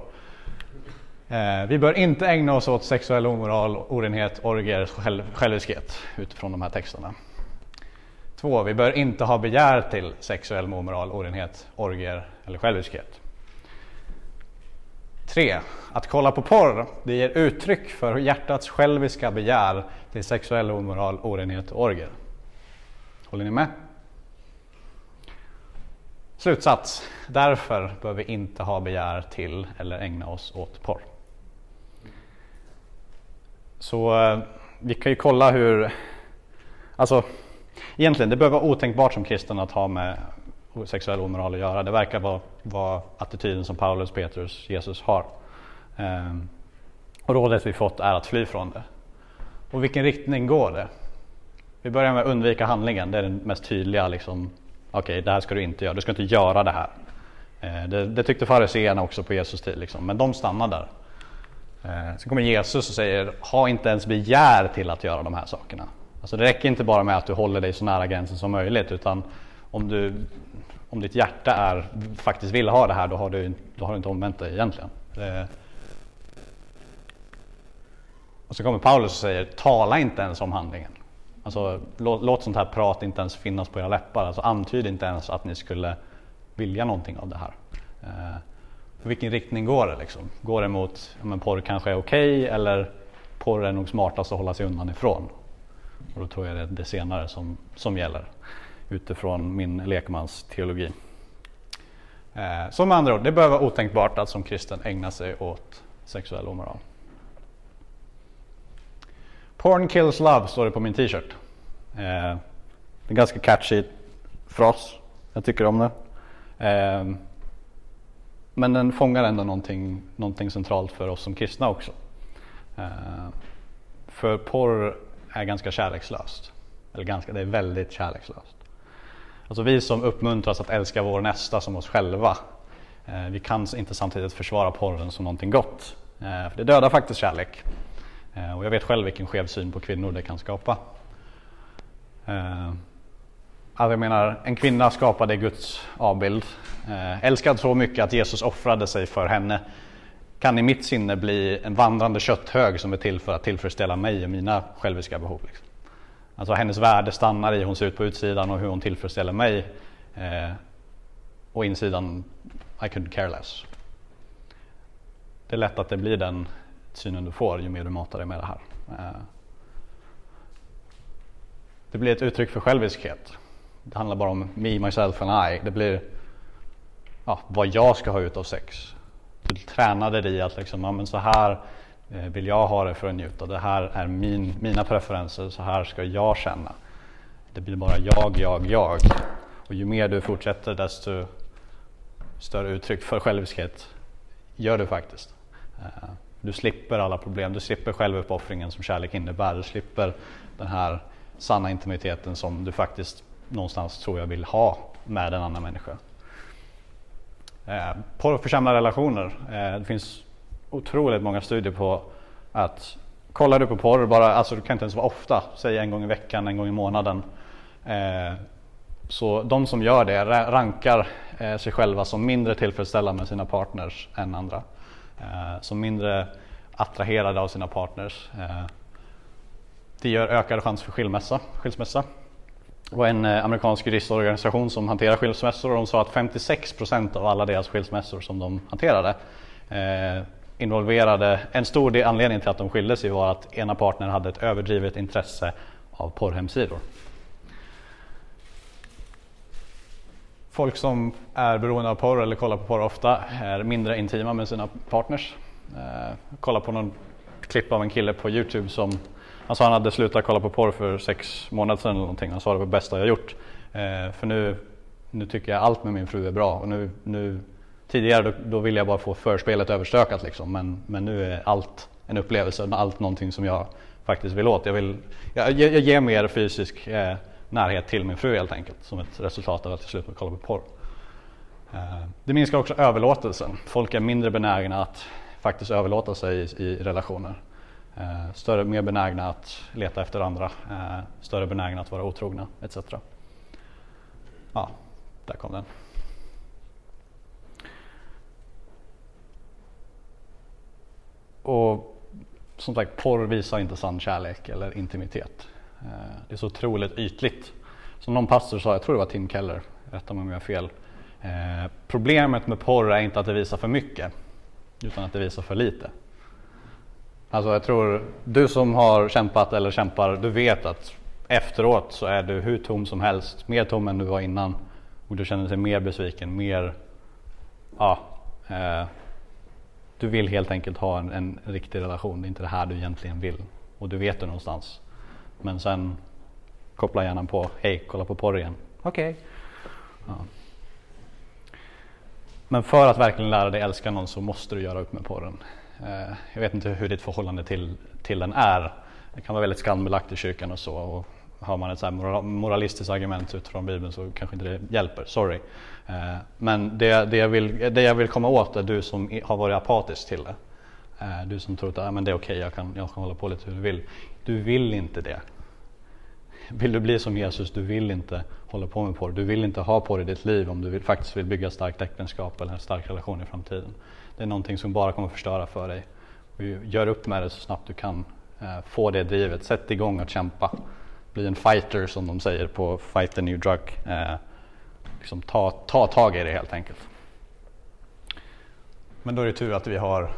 Eh, vi bör inte ägna oss åt sexuell omoral, orenhet, orgier, själv, själviskhet utifrån de här texterna. 2. vi bör inte ha begär till sexuell omoral, orenhet, orgier eller själviskhet. 3. att kolla på porr det ger uttryck för hjärtats själviska begär till sexuell omoral, orenhet och orgier. Håller ni med? Slutsats. Därför bör vi inte ha begär till eller ägna oss åt porr. Så eh, vi kan ju kolla hur, alltså egentligen det bör vara otänkbart som kristen att ha med sexuell omoral att göra. Det verkar vara, vara attityden som Paulus, Petrus, Jesus har. Ehm, och rådet vi fått är att fly från det. Och vilken riktning går det? Vi börjar med att undvika handlingen, det är den mest tydliga. Liksom, Okej, okay, det här ska du inte göra, du ska inte göra det här. Ehm, det, det tyckte fariseerna också på Jesus tid, liksom, men de stannar där. Ehm, sen kommer Jesus och säger, ha inte ens begär till att göra de här sakerna. Alltså det räcker inte bara med att du håller dig så nära gränsen som möjligt utan om, du, om ditt hjärta är, faktiskt vill ha det här då har du, då har du inte omvänt dig egentligen. Det, och så kommer Paulus och säger, tala inte ens om handlingen. Alltså, låt, låt sånt här prat inte ens finnas på era läppar. Alltså, antyd inte ens att ni skulle vilja någonting av det här. Eh, vilken riktning går det? Liksom? Går det mot, ja, men porr kanske är okej okay, eller porr är nog smartast att hålla sig undan ifrån? Och då tror jag det är det senare som, som gäller utifrån min lekmans teologi. Eh, så med andra ord, det bör vara otänkbart att som kristen ägna sig åt sexuell omoral. Porn kills love står det på min t-shirt. Eh, det är en ganska catchy fras. Jag tycker om det. Eh, men den fångar ändå någonting, någonting centralt för oss som kristna också. Eh, för porr är ganska kärlekslöst. Eller ganska, det är väldigt kärlekslöst. Alltså vi som uppmuntras att älska vår nästa som oss själva. Eh, vi kan inte samtidigt försvara porren som någonting gott. Eh, för det dödar faktiskt kärlek. Eh, och jag vet själv vilken skev syn på kvinnor det kan skapa. Eh, alltså jag menar, en kvinna skapade Guds avbild. Eh, älskad så mycket att Jesus offrade sig för henne kan i mitt sinne bli en vandrande kötthög som är till för att tillfredsställa mig och mina själviska behov. Liksom. Alltså hennes värde stannar i hur hon ser ut på utsidan och hur hon tillfredsställer mig. Eh, och insidan, I couldn't care less. Det är lätt att det blir den synen du får ju mer du matar dig med det här. Eh, det blir ett uttryck för själviskhet. Det handlar bara om me, myself and I. Det blir ja, vad jag ska ha ut av sex du tränade dig i att liksom, ja, men så här eh, vill jag ha det för att njuta. Det här är min, mina preferenser, så här ska jag känna. Det blir bara jag, jag, jag. Och ju mer du fortsätter desto större uttryck för själviskhet gör du faktiskt. Eh, du slipper alla problem, du slipper självuppoffringen som kärlek innebär. Du slipper den här sanna intimiteten som du faktiskt någonstans tror jag vill ha med en annan människa. Eh, porr försämrar relationer. Eh, det finns otroligt många studier på att kollar du på porr, bara, alltså det kan inte ens vara ofta, säg en gång i veckan, en gång i månaden. Eh, så de som gör det rankar eh, sig själva som mindre tillfredsställda med sina partners än andra. Eh, som mindre attraherade av sina partners. Eh, det gör ökad chans för skilmässa, skilsmässa. Det var en eh, amerikansk juristorganisation som hanterar skilsmässor och de sa att 56 procent av alla deras skilsmässor som de hanterade eh, involverade, en stor del, anledning till att de skilde sig var att ena partnern hade ett överdrivet intresse av porrhemsidor. Folk som är beroende av porr eller kollar på porr ofta är mindre intima med sina partners. Eh, kolla på någon klipp av en kille på Youtube som han sa han hade slutat kolla på porr för sex månader sedan eller någonting. Han sa det var det bästa jag gjort. Eh, för nu, nu tycker jag allt med min fru är bra. Och nu, nu, tidigare då, då ville jag bara få förspelet överstökat liksom. Men, men nu är allt en upplevelse. Allt någonting som jag faktiskt vill åt. Jag, vill, jag, jag ger mer fysisk eh, närhet till min fru helt enkelt som ett resultat av att jag slutade kolla på porr. Eh, det minskar också överlåtelsen. Folk är mindre benägna att faktiskt överlåta sig i, i relationer. Eh, större, mer benägna att leta efter andra, eh, större benägna att vara otrogna etc. Ja, där kom den. Och som sagt, porr visar inte sann kärlek eller intimitet. Eh, det är så otroligt ytligt. Som någon pastor sa, jag tror det var Tim Keller, rätta mig om jag har fel. Eh, problemet med porr är inte att det visar för mycket, utan att det visar för lite. Alltså jag tror, du som har kämpat eller kämpar, du vet att efteråt så är du hur tom som helst, mer tom än du var innan. Och du känner dig mer besviken, mer, ja, eh, du vill helt enkelt ha en, en, riktig relation, det är inte det här du egentligen vill. Och du vet det någonstans. Men sen kopplar hjärnan på, hej, kolla på porr igen. Okej. Okay. Ja. Men för att verkligen lära dig älska någon så måste du göra upp med porren. Eh, jag vet inte hur ditt förhållande till, till den är. Det kan vara väldigt skambelagt i kyrkan och så. Och har man ett så moralistiskt argument utifrån Bibeln så kanske inte det hjälper, sorry. Eh, men det, det, jag vill, det jag vill komma åt är du som har varit apatisk till det. Eh, du som tror att ah, men det är okej, okay, jag, kan, jag kan hålla på lite hur du vill. Du vill inte det. Vill du bli som Jesus, du vill inte hålla på med porr. Du vill inte ha porr i ditt liv om du vill, faktiskt vill bygga ett starkt äktenskap eller en stark relation i framtiden. Det är någonting som bara kommer förstöra för dig. Och gör upp med det så snabbt du kan. Eh, få det drivet, sätt igång att kämpa. Bli en fighter som de säger på Fight the New Drug. Eh, liksom ta, ta tag i det helt enkelt. Men då är det tur att vi har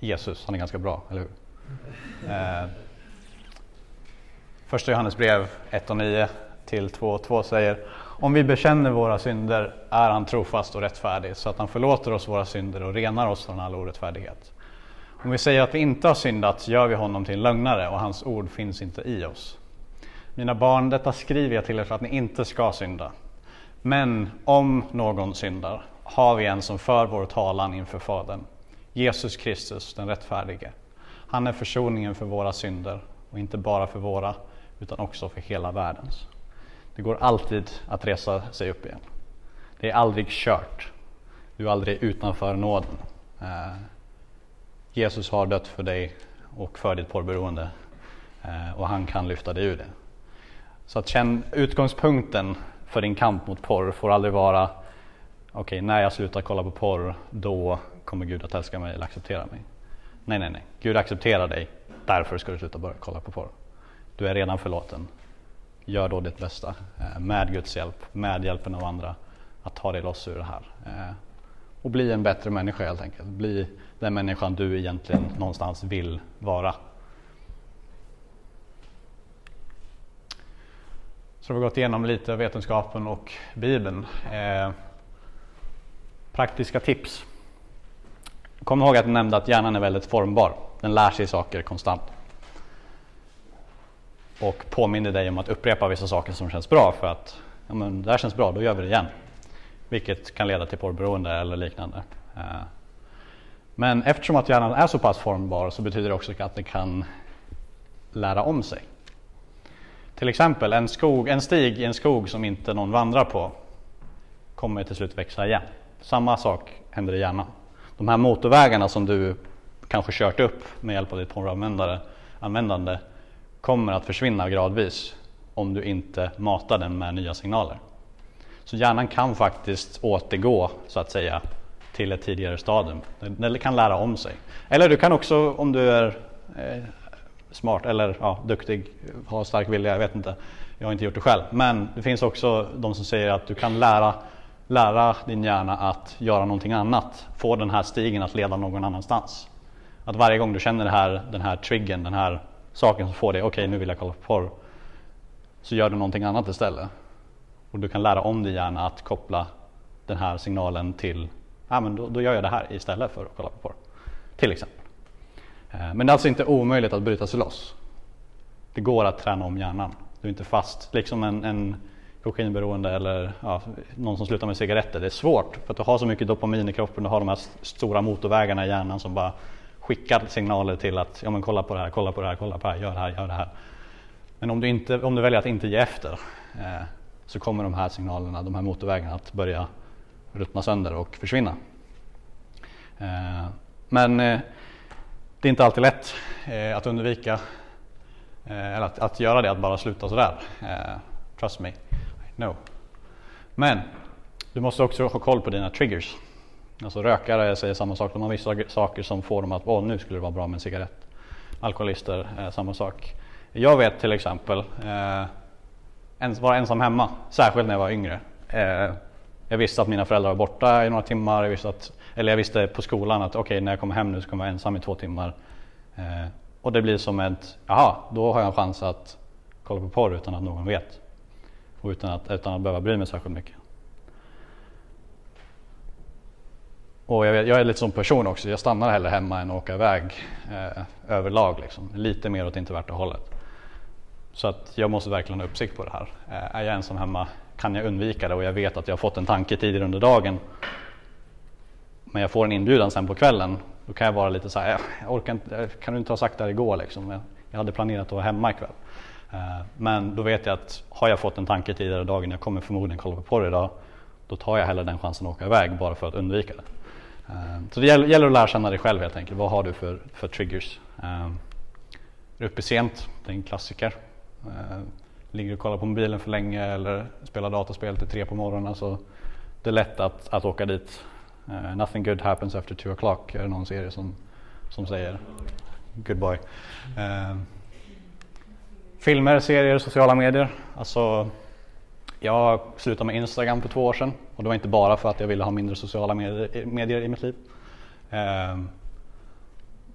Jesus, han är ganska bra, eller hur? Eh, första Johannesbrev 1 och 9 till 2 och 2 säger om vi bekänner våra synder är han trofast och rättfärdig så att han förlåter oss våra synder och renar oss från all orättfärdighet. Om vi säger att vi inte har syndat gör vi honom till en lögnare och hans ord finns inte i oss. Mina barn, detta skriver jag till er för att ni inte ska synda. Men om någon syndar har vi en som för vår talan inför Fadern, Jesus Kristus den rättfärdige. Han är försoningen för våra synder och inte bara för våra utan också för hela världens. Det går alltid att resa sig upp igen. Det är aldrig kört. Du är aldrig utanför nåden. Eh, Jesus har dött för dig och för ditt porrberoende eh, och han kan lyfta dig ur det. Så att känn utgångspunkten för din kamp mot porr får aldrig vara okej, okay, när jag slutar kolla på porr, då kommer Gud att älska mig eller acceptera mig. Nej, nej, nej. Gud accepterar dig, därför ska du sluta börja kolla på porr. Du är redan förlåten. Gör då ditt bästa eh, med Guds hjälp, med hjälpen av andra, att ta dig loss ur det här. Eh, och bli en bättre människa helt enkelt. Bli den människan du egentligen någonstans vill vara. Så har vi gått igenom lite av vetenskapen och Bibeln. Eh, praktiska tips. Kom ihåg att jag nämnde att hjärnan är väldigt formbar. Den lär sig saker konstant. Och påminner dig om att upprepa vissa saker som känns bra för att ja, men det här känns bra, då gör vi det igen. Vilket kan leda till porrberoende eller liknande. Eh, men eftersom att hjärnan är så pass formbar så betyder det också att den kan lära om sig. Till exempel en, skog, en stig i en skog som inte någon vandrar på kommer till slut växa igen. Samma sak händer i hjärnan. De här motorvägarna som du kanske kört upp med hjälp av ditt porranvändande kommer att försvinna gradvis om du inte matar den med nya signaler. Så hjärnan kan faktiskt återgå så att säga till ett tidigare stadium. Den kan lära om sig. Eller du kan också om du är eh, smart eller ja, duktig, har stark vilja, jag vet inte. Jag har inte gjort det själv. Men det finns också de som säger att du kan lära, lära din hjärna att göra någonting annat. Få den här stigen att leda någon annanstans. Att varje gång du känner det här, den här triggern, den här saken som får dig, okej okay, nu vill jag kolla på porr. Så gör du någonting annat istället. Och du kan lära om din hjärna att koppla den här signalen till, ja ah, men då, då gör jag det här istället för att kolla på porr. Till exempel. Eh, men det är alltså inte omöjligt att bryta sig loss. Det går att träna om hjärnan. Du är inte fast, liksom en, en kokainberoende eller ja, någon som slutar med cigaretter. Det är svårt för att du har så mycket dopamin i kroppen, du har de här stora motorvägarna i hjärnan som bara skickar signaler till att ja, men kolla på det här, kolla på det här, kolla på det här, gör det här, gör det här. Men om du, inte, om du väljer att inte ge efter eh, så kommer de här signalerna, de här motorvägarna att börja ruttna sönder och försvinna. Eh, men eh, det är inte alltid lätt eh, att undvika eh, eller att, att, göra det, att bara sluta sådär. Eh, trust me, I know. Men du måste också ha koll på dina triggers. Alltså rökare säger samma sak, de har vissa saker som får dem att åh nu skulle det vara bra med en cigarett. Alkoholister, samma sak. Jag vet till exempel eh, ens, vara ensam hemma, särskilt när jag var yngre. Eh, jag visste att mina föräldrar var borta i några timmar, jag visste, att, eller jag visste på skolan att okej okay, när jag kommer hem nu så kommer jag vara ensam i två timmar. Eh, och det blir som ett, jaha, då har jag en chans att kolla på porr utan att någon vet. Och utan att, utan att behöva bry mig särskilt mycket. Och jag, jag är lite som person också, jag stannar hellre hemma än att åka iväg eh, överlag. Liksom. Lite mer åt introverta hållet. Så att jag måste verkligen ha uppsikt på det här. Eh, är jag ensam hemma kan jag undvika det och jag vet att jag har fått en tanke tidigare under dagen. Men jag får en inbjudan sen på kvällen. Då kan jag vara lite så här, eh, jag orkar inte, eh, kan du inte ha sagt det här igår liksom? Jag hade planerat att vara hemma ikväll. Eh, men då vet jag att har jag fått en tanke tidigare dagen, jag kommer förmodligen kolla på porr idag. Då tar jag hellre den chansen att åka iväg bara för att undvika det. Ehm, så det gäller att lära känna dig själv helt enkelt. Vad har du för, för triggers? Ehm, är du uppe sent? Det är en klassiker. Ligger ligger och kollar på mobilen för länge eller spelar dataspel till tre på morgonen. Alltså, det är lätt att, att åka dit. Uh, nothing good happens after two o'clock är det någon serie som, som säger. Good boy. Uh, filmer, serier, sociala medier. Alltså, jag slutade med Instagram för två år sedan och det var inte bara för att jag ville ha mindre sociala medier, medier i mitt liv. Ehm,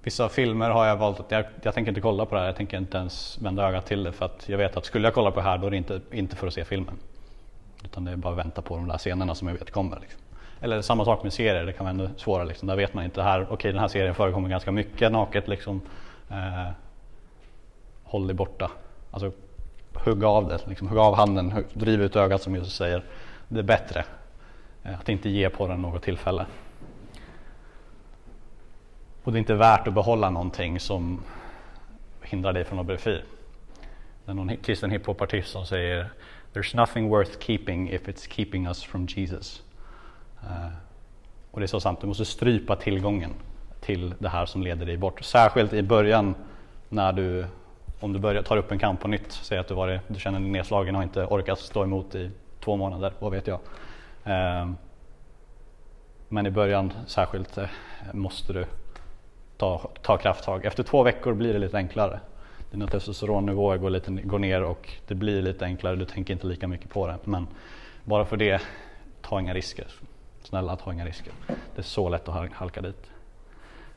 vissa filmer har jag valt att jag, jag tänker inte kolla på det här, jag tänker inte ens vända ögat till det för att jag vet att skulle jag kolla på det här då är det inte, inte för att se filmen. Utan det är bara att vänta på de där scenerna som jag vet kommer. Liksom. Eller samma sak med serier, det kan vara ännu svårare. Liksom. Där vet man inte, här, okej okay, den här serien förekommer ganska mycket naket. Liksom. Eh, håll dig borta. Alltså hugga av det, liksom, hugga av handen, driv ut ögat som Jesus säger. Det är bättre eh, att inte ge på den något tillfälle. Och det är inte värt att behålla någonting som hindrar dig från att bli fri. Det är någon kristen hiphopartist som säger There's nothing worth keeping if it's keeping us from Jesus. Uh, och det är så sant, du måste strypa tillgången till det här som leder dig bort. Särskilt i början när du, om du börjar, tar upp en kamp på nytt, säg att du, varit, du känner dig nedslagen och inte orkat stå emot i två månader, vad vet jag. Ehm, men i början särskilt eh, måste du ta, ta krafttag. Efter två veckor blir det lite enklare. Dina testosteronnivåer går, lite, går ner och det blir lite enklare. Du tänker inte lika mycket på det. Men bara för det, ta inga risker. Snälla, ta inga risker. Det är så lätt att halka dit.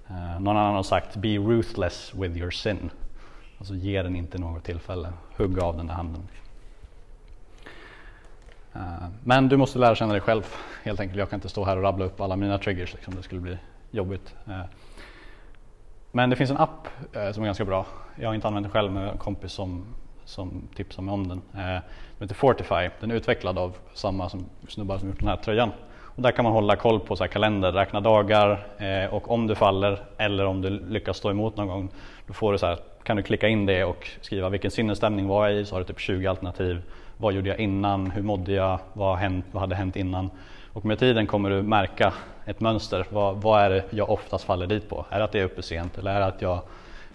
Eh, någon annan har sagt Be ruthless with your sin. Alltså ge den inte något tillfälle. Hugg av den där handen. Eh, men du måste lära känna dig själv helt enkelt. Jag kan inte stå här och rabbla upp alla mina triggers. Liksom. Det skulle bli jobbigt. Eh, men det finns en app eh, som är ganska bra. Jag har inte använt den själv men en kompis som, som tipsade mig om den. Den heter Fortify. Den är utvecklad av samma som snubbar som gjort den här tröjan. Och där kan man hålla koll på så kalender, räkna dagar och om du faller eller om du lyckas stå emot någon gång då får du så här, kan du klicka in det och skriva vilken sinnesstämning var jag i så har du typ 20 alternativ. Vad gjorde jag innan? Hur mådde jag? Vad, hänt, vad hade hänt innan? Och med tiden kommer du märka ett mönster. Vad, vad är det jag oftast faller dit på? Är det att jag är uppe sent eller är det att jag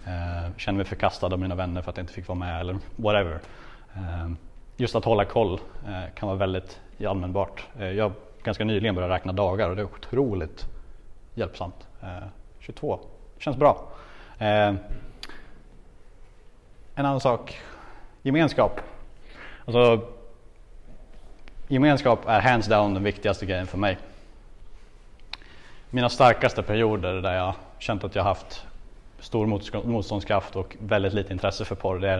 eh, känner mig förkastad av mina vänner för att jag inte fick vara med eller whatever. Eh, just att hålla koll eh, kan vara väldigt användbart. Eh, jag har ganska nyligen börjat räkna dagar och det är otroligt hjälpsamt. Eh, 22 känns bra. Eh, en annan sak, gemenskap. Alltså, gemenskap är hands down den viktigaste grejen för mig. Mina starkaste perioder där jag känt att jag haft stor motståndskraft och väldigt lite intresse för porr, det är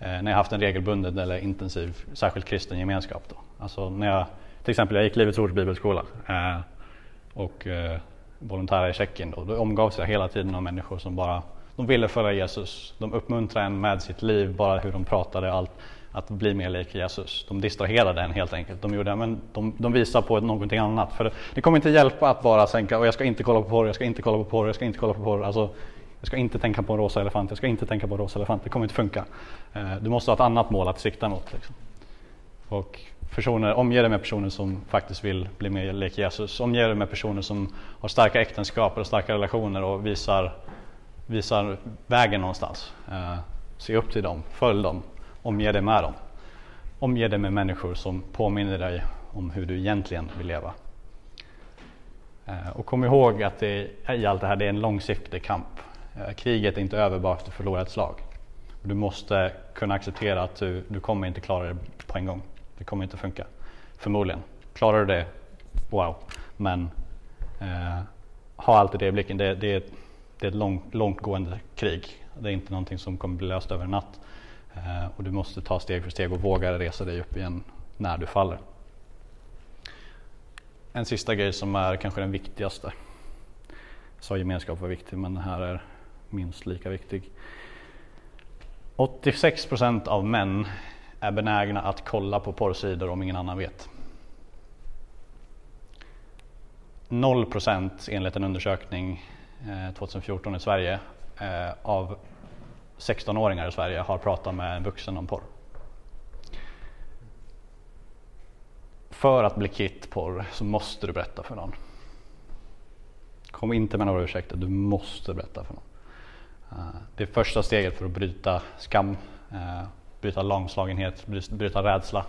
eh, när jag haft en regelbunden eller intensiv, särskilt kristen gemenskap. Då. Alltså när jag, till exempel jag gick Livets Ords bibelskola eh, och eh, i Tjeckien. Då, då omgavs jag hela tiden av människor som bara de ville följa Jesus. De uppmuntrade en med sitt liv, bara hur de pratade, allt att bli mer lik Jesus. De distraherade en helt enkelt. De, gjorde, men de, de visade på någonting annat. För det, det kommer inte hjälpa att bara sänka och jag ska inte kolla på porr, jag ska inte kolla på porr, jag ska inte kolla på porr. Alltså, Jag ska inte tänka på en rosa elefant, jag ska inte tänka på en rosa elefant. Det kommer inte funka. Eh, du måste ha ett annat mål att sikta mot. Liksom. Och personer, omge dig med personer som faktiskt vill bli mer lik Jesus. Omge dig med personer som har starka äktenskap och starka relationer och visar, visar vägen någonstans. Eh, se upp till dem, följ dem, omge dig med dem. Omge dig med människor som påminner dig om hur du egentligen vill leva. Eh, och kom ihåg att det, i allt det här det är en långsiktig kamp. Eh, kriget är inte över bara för att du förlorar ett slag. Du måste kunna acceptera att du, du kommer inte klara det på en gång. Det kommer inte funka. Förmodligen. Klarar du det, wow. Men eh, ha alltid det i blicken. Det, det, det är ett lång, långtgående krig. Det är inte någonting som kommer bli löst över en natt. Eh, och du måste ta steg för steg och våga resa dig upp igen när du faller. En sista grej som är kanske den viktigaste. Jag sa gemenskap var viktig men den här är minst lika viktig. 86 procent av män är benägna att kolla på porrsidor om ingen annan vet. 0 procent enligt en undersökning Eh, 2014 i Sverige eh, av 16-åringar i Sverige har pratat med en vuxen om porr. För att bli kvitt porr så måste du berätta för någon. Kom inte med några ursäkter, du måste berätta för någon. Eh, det är första steget för att bryta skam, eh, bryta lamslagenhet, bryta rädsla.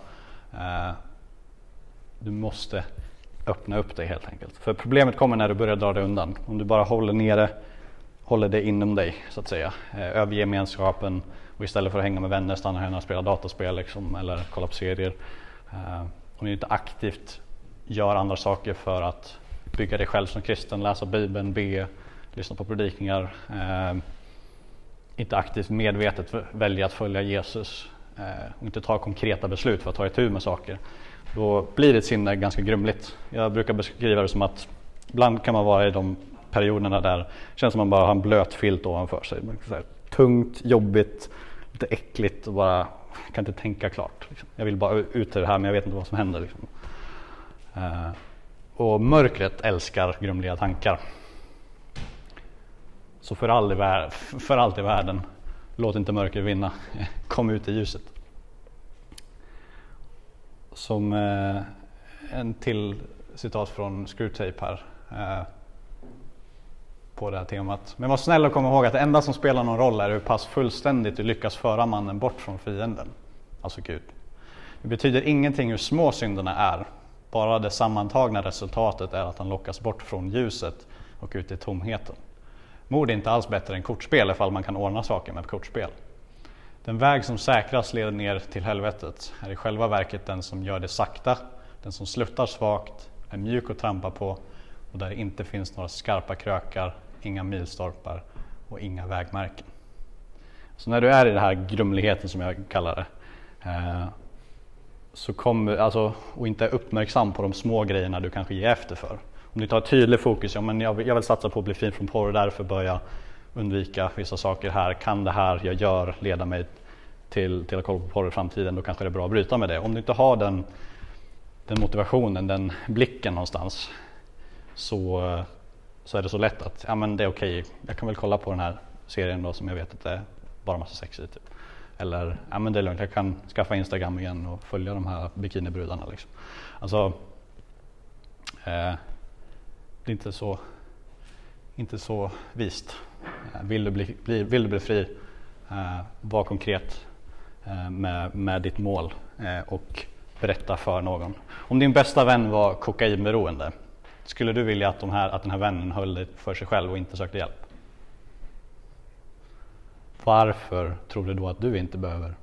Du måste öppna upp dig helt enkelt. För problemet kommer när du börjar dra dig undan. Om du bara håller nere, håller det inom dig så att säga. Eh, överge gemenskapen och istället för att hänga med vänner stanna hemma och spela dataspel liksom, eller kolla på serier. Eh, Om du inte aktivt gör andra saker för att bygga dig själv som kristen, läsa bibeln, be, lyssna på predikningar eh, inte aktivt medvetet välja att följa Jesus och inte ta konkreta beslut för att ta itu med saker, då blir ditt sinne ganska grumligt. Jag brukar beskriva det som att ibland kan man vara i de perioderna där det känns som att man bara har en blöt filt ovanför sig. Så här, tungt, jobbigt, lite äckligt och bara kan inte tänka klart. Liksom. Jag vill bara ut ur det här men jag vet inte vad som händer. Liksom. Uh, och mörkret älskar grumliga tankar. Så för, all i, för allt i världen, låt inte mörkret vinna. Kom ut i ljuset. Som eh, en till citat från Screwtape här eh, på det här temat. Men var snäll och kom ihåg att det enda som spelar någon roll är hur pass fullständigt du lyckas föra mannen bort från fienden, alltså Gud. Det betyder ingenting hur små synderna är, bara det sammantagna resultatet är att han lockas bort från ljuset och ut i tomheten. Mord är inte alls bättre än kortspel ifall man kan ordna saker med kortspel. Den väg som säkrast leder ner till helvetet. Är i själva verket den som gör det sakta, den som sluttar svagt, är mjuk att trampa på och där det inte finns några skarpa krökar, inga milstolpar och inga vägmärken. Så när du är i den här grumligheten som jag kallar det, eh, så kom, alltså, och inte är uppmärksam på de små grejerna du kanske ger efter för, om du tar tydlig fokus, ja, men jag, vill, jag vill satsa på att bli fin från porr och därför börja jag undvika vissa saker här. Kan det här jag gör leda mig till, till att kolla på porr i framtiden, då kanske det är bra att bryta med det. Om du inte har den, den motivationen, den blicken någonstans, så, så är det så lätt att ja, men det är okej, okay. jag kan väl kolla på den här serien då som jag vet att det är bara massa sex i. Typ. Eller ja, men det är lugnt, jag kan skaffa Instagram igen och följa de här bikinibrudarna. Liksom. Alltså, eh, det är inte så, inte så vist. Eh, vill du bli, bli, vill du bli fri, eh, var konkret eh, med, med ditt mål eh, och berätta för någon. Om din bästa vän var kokainberoende, skulle du vilja att, de här, att den här vännen höll det för sig själv och inte sökte hjälp? Varför tror du då att du inte behöver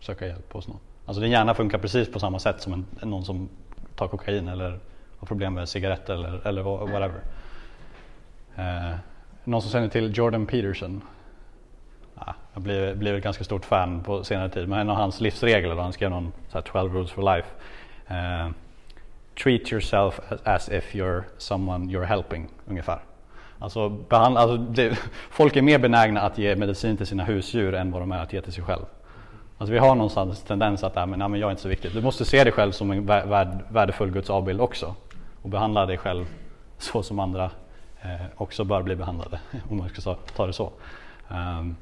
söka hjälp hos någon? Alltså din hjärna funkar precis på samma sätt som en, någon som tar kokain eller har problem med cigaretter eller, eller whatever. Eh, någon som känner till Jordan Peterson? Ja, jag blev, blev ett ganska stort fan på senare tid, men en av hans livsregler, då han skrev någon så här 12 rules for life. Eh, treat yourself as if you're someone you're helping, ungefär. Alltså, behandla, alltså det, folk är mer benägna att ge medicin till sina husdjur än vad de är att ge till sig själv. Alltså vi har någonstans tendens att, äh, men, nej, men jag är inte så viktig. Du måste se dig själv som en värd, värdefull Guds avbild också och behandla dig själv så som andra Eh, också bör bli behandlade, om man ska ta det så. Um,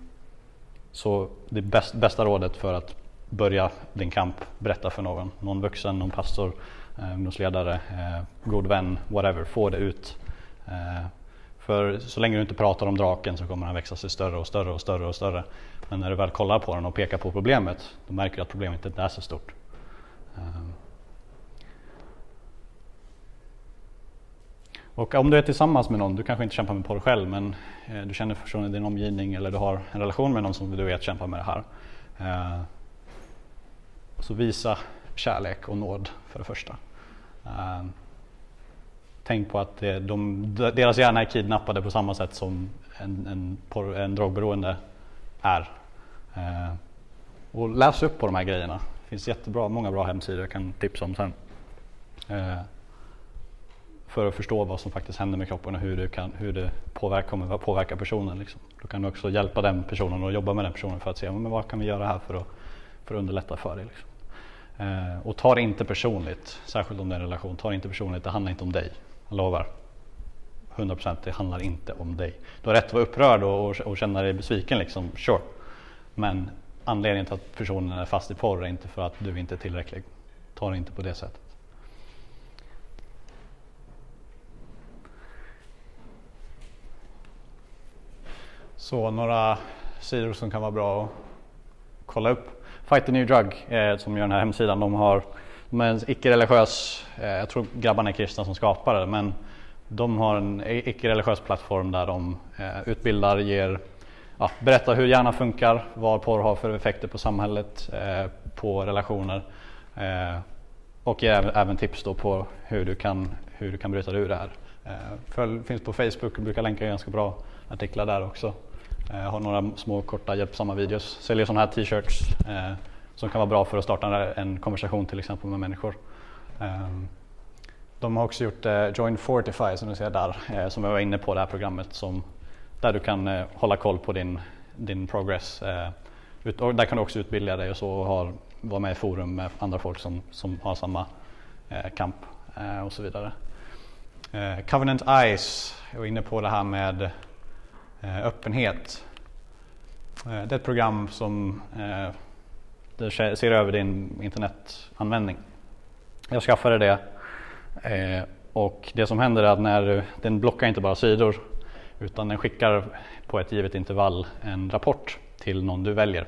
så det bäst, bästa rådet för att börja din kamp, berätta för någon, någon vuxen, någon pastor, eh, ungdomsledare, eh, god vän, whatever, få det ut. Eh, för så länge du inte pratar om draken så kommer den växa sig större och större och större och större. Men när du väl kollar på den och pekar på problemet, då märker du att problemet inte är så stort. Ehm, Och om du är tillsammans med någon, du kanske inte kämpar med porr själv men eh, du känner personen i din omgivning eller du har en relation med någon som du vet kämpar med det här. Eh, så visa kärlek och nåd för det första. Eh, tänk på att de, deras hjärna är kidnappade på samma sätt som en, en, porr, en drogberoende är. Och läs upp på de här grejerna. Det finns jättebra, många bra hemsidor jag kan tipsa om sen. För att förstå vad som faktiskt händer med kroppen och hur det, kan, hur det påverkar, kommer att påverka personen. Liksom. Då kan du också hjälpa den personen och jobba med den personen för att se men vad kan vi göra här för att, för att underlätta för dig. Liksom. Eh, och ta det inte personligt, särskilt om det är en relation. Ta det inte personligt, det handlar inte om dig. Jag lovar. 100% det handlar inte om dig. Du har rätt att vara upprörd och, och, och känna dig besviken, liksom, sure. Men anledningen till att personen är fast i porr är inte för att du inte är tillräcklig. Ta det inte på det sättet. Så några sidor som kan vara bra att kolla upp. Fight the New Drug eh, som gör den här hemsidan. De har de är en icke-religiös, eh, jag tror grabbarna är kristna som skapar det, men de har en icke-religiös plattform där de eh, utbildar, ger, ja, berättar hur hjärnan funkar, vad porr har för effekter på samhället, eh, på relationer eh, och ger även, tips då på hur du kan, hur du kan bryta dig ur det här. Eh, följ, finns på Facebook och brukar länka ganska bra artiklar där också. Jag har några små korta hjälpsamma videos. Säljer sådana här t-shirts eh, som kan vara bra för att starta en konversation till exempel med människor. Ehm, de har också gjort eh, Join Fortify som du ser där, eh, som jag var inne på det här programmet som, där du kan eh, hålla koll på din, din progress. Eh, ut, och där kan du också utbilda dig och så och har, vara med i forum med andra folk som, som har samma eh, kamp eh, och så vidare. Covenant Eyes, jag var inne på det här med Eh, öppenhet. Eh, det är ett program som eh, ser över din internetanvändning. Jag skaffade det eh, och det som händer är att när den blockar inte bara sidor utan den skickar på ett givet intervall en rapport till någon du väljer.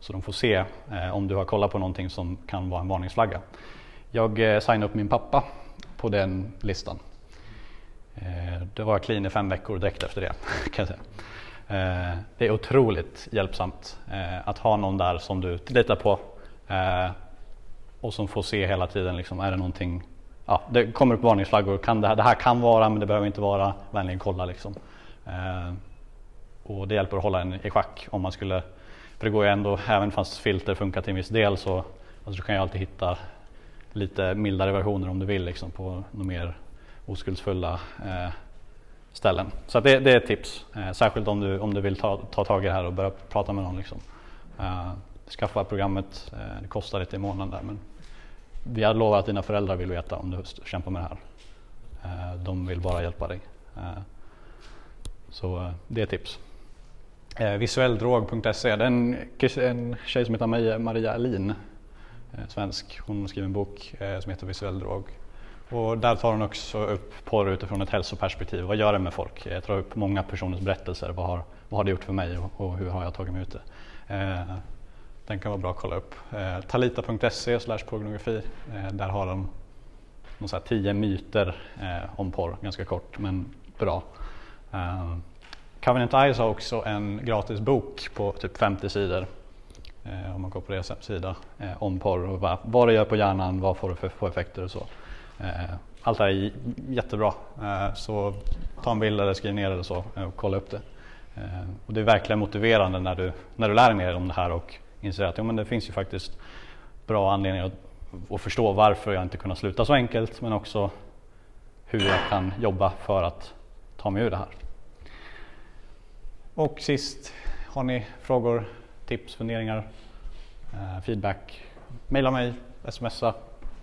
Så de får se eh, om du har kollat på någonting som kan vara en varningsflagga. Jag signade upp min pappa på den listan då det var clean i fem veckor direkt efter det. Kan jag säga. Eh, det är otroligt hjälpsamt eh, att ha någon där som du litar på och som får se hela tiden, liksom, är det någonting Ja, det kommer upp varningsflaggor. Kan det, här, det här kan vara men det behöver inte vara. Vänligen kolla liksom. och det hjälper att hålla en i schack om man skulle för det går ju ändå, även fast filter funkar till en viss del så alltså, du kan ju alltid hitta lite mildare versioner om du vill liksom, på något mer oskuldsfulla eh, ställen. Så det, det, är ett tips, eh, särskilt om du, om du vill ta, ta tag i det här och börja prata med någon. Liksom. Eh, skaffa programmet, eh, det kostar lite i månaden där men vi har lovat att dina föräldrar vill veta om du kämpar med det här. Eh, de vill bara hjälpa dig. Eh, så eh, det är ett tips. Eh, Visuelldrog.se, det är en, en tjej som heter Maria Alin, eh, svensk. Hon skriver en bok som heter Visuell drog och där tar hon också upp porr utifrån ett hälsoperspektiv. Vad gör det med folk? Jag tar upp många personers berättelser. Vad har, vad har det gjort för mig och, och hur har jag tagit mig ut det? Eh, den kan vara bra att kolla upp. Eh, Talita.se pornografi. Eh, där har de så här, tio myter eh, om porr, ganska kort men bra. Eh, Covenant Eyes har också en gratis bok på typ 50 sidor eh, om man går på deras hemsida eh, om porr och vad, vad det gör på hjärnan, vad får det för, för effekter och så. Eh, allt det här är jättebra. Eh, så ta en bild eller skriv ner det eller så eh, och kolla upp det. Eh, och det är verkligen motiverande när du, när du lär dig mer om det här och inser att ja, men det finns ju faktiskt bra anledningar att, att förstå varför jag inte kunnat sluta så enkelt men också hur jag kan jobba för att ta mig ur det här. Och sist, har ni frågor, tips, funderingar, eh, feedback? Mejla mig, smsa,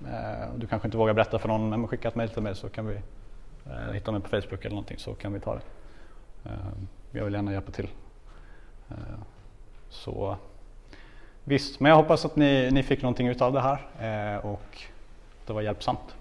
Eh, du kanske inte vågar berätta för någon, men skicka ett mejl till mig så kan vi eh, hitta mig på Facebook eller någonting så kan vi ta det. Eh, jag vill gärna hjälpa till. Så visst, men jag hoppas att ni, ni fick någonting utav det här och och det var hjälpsamt.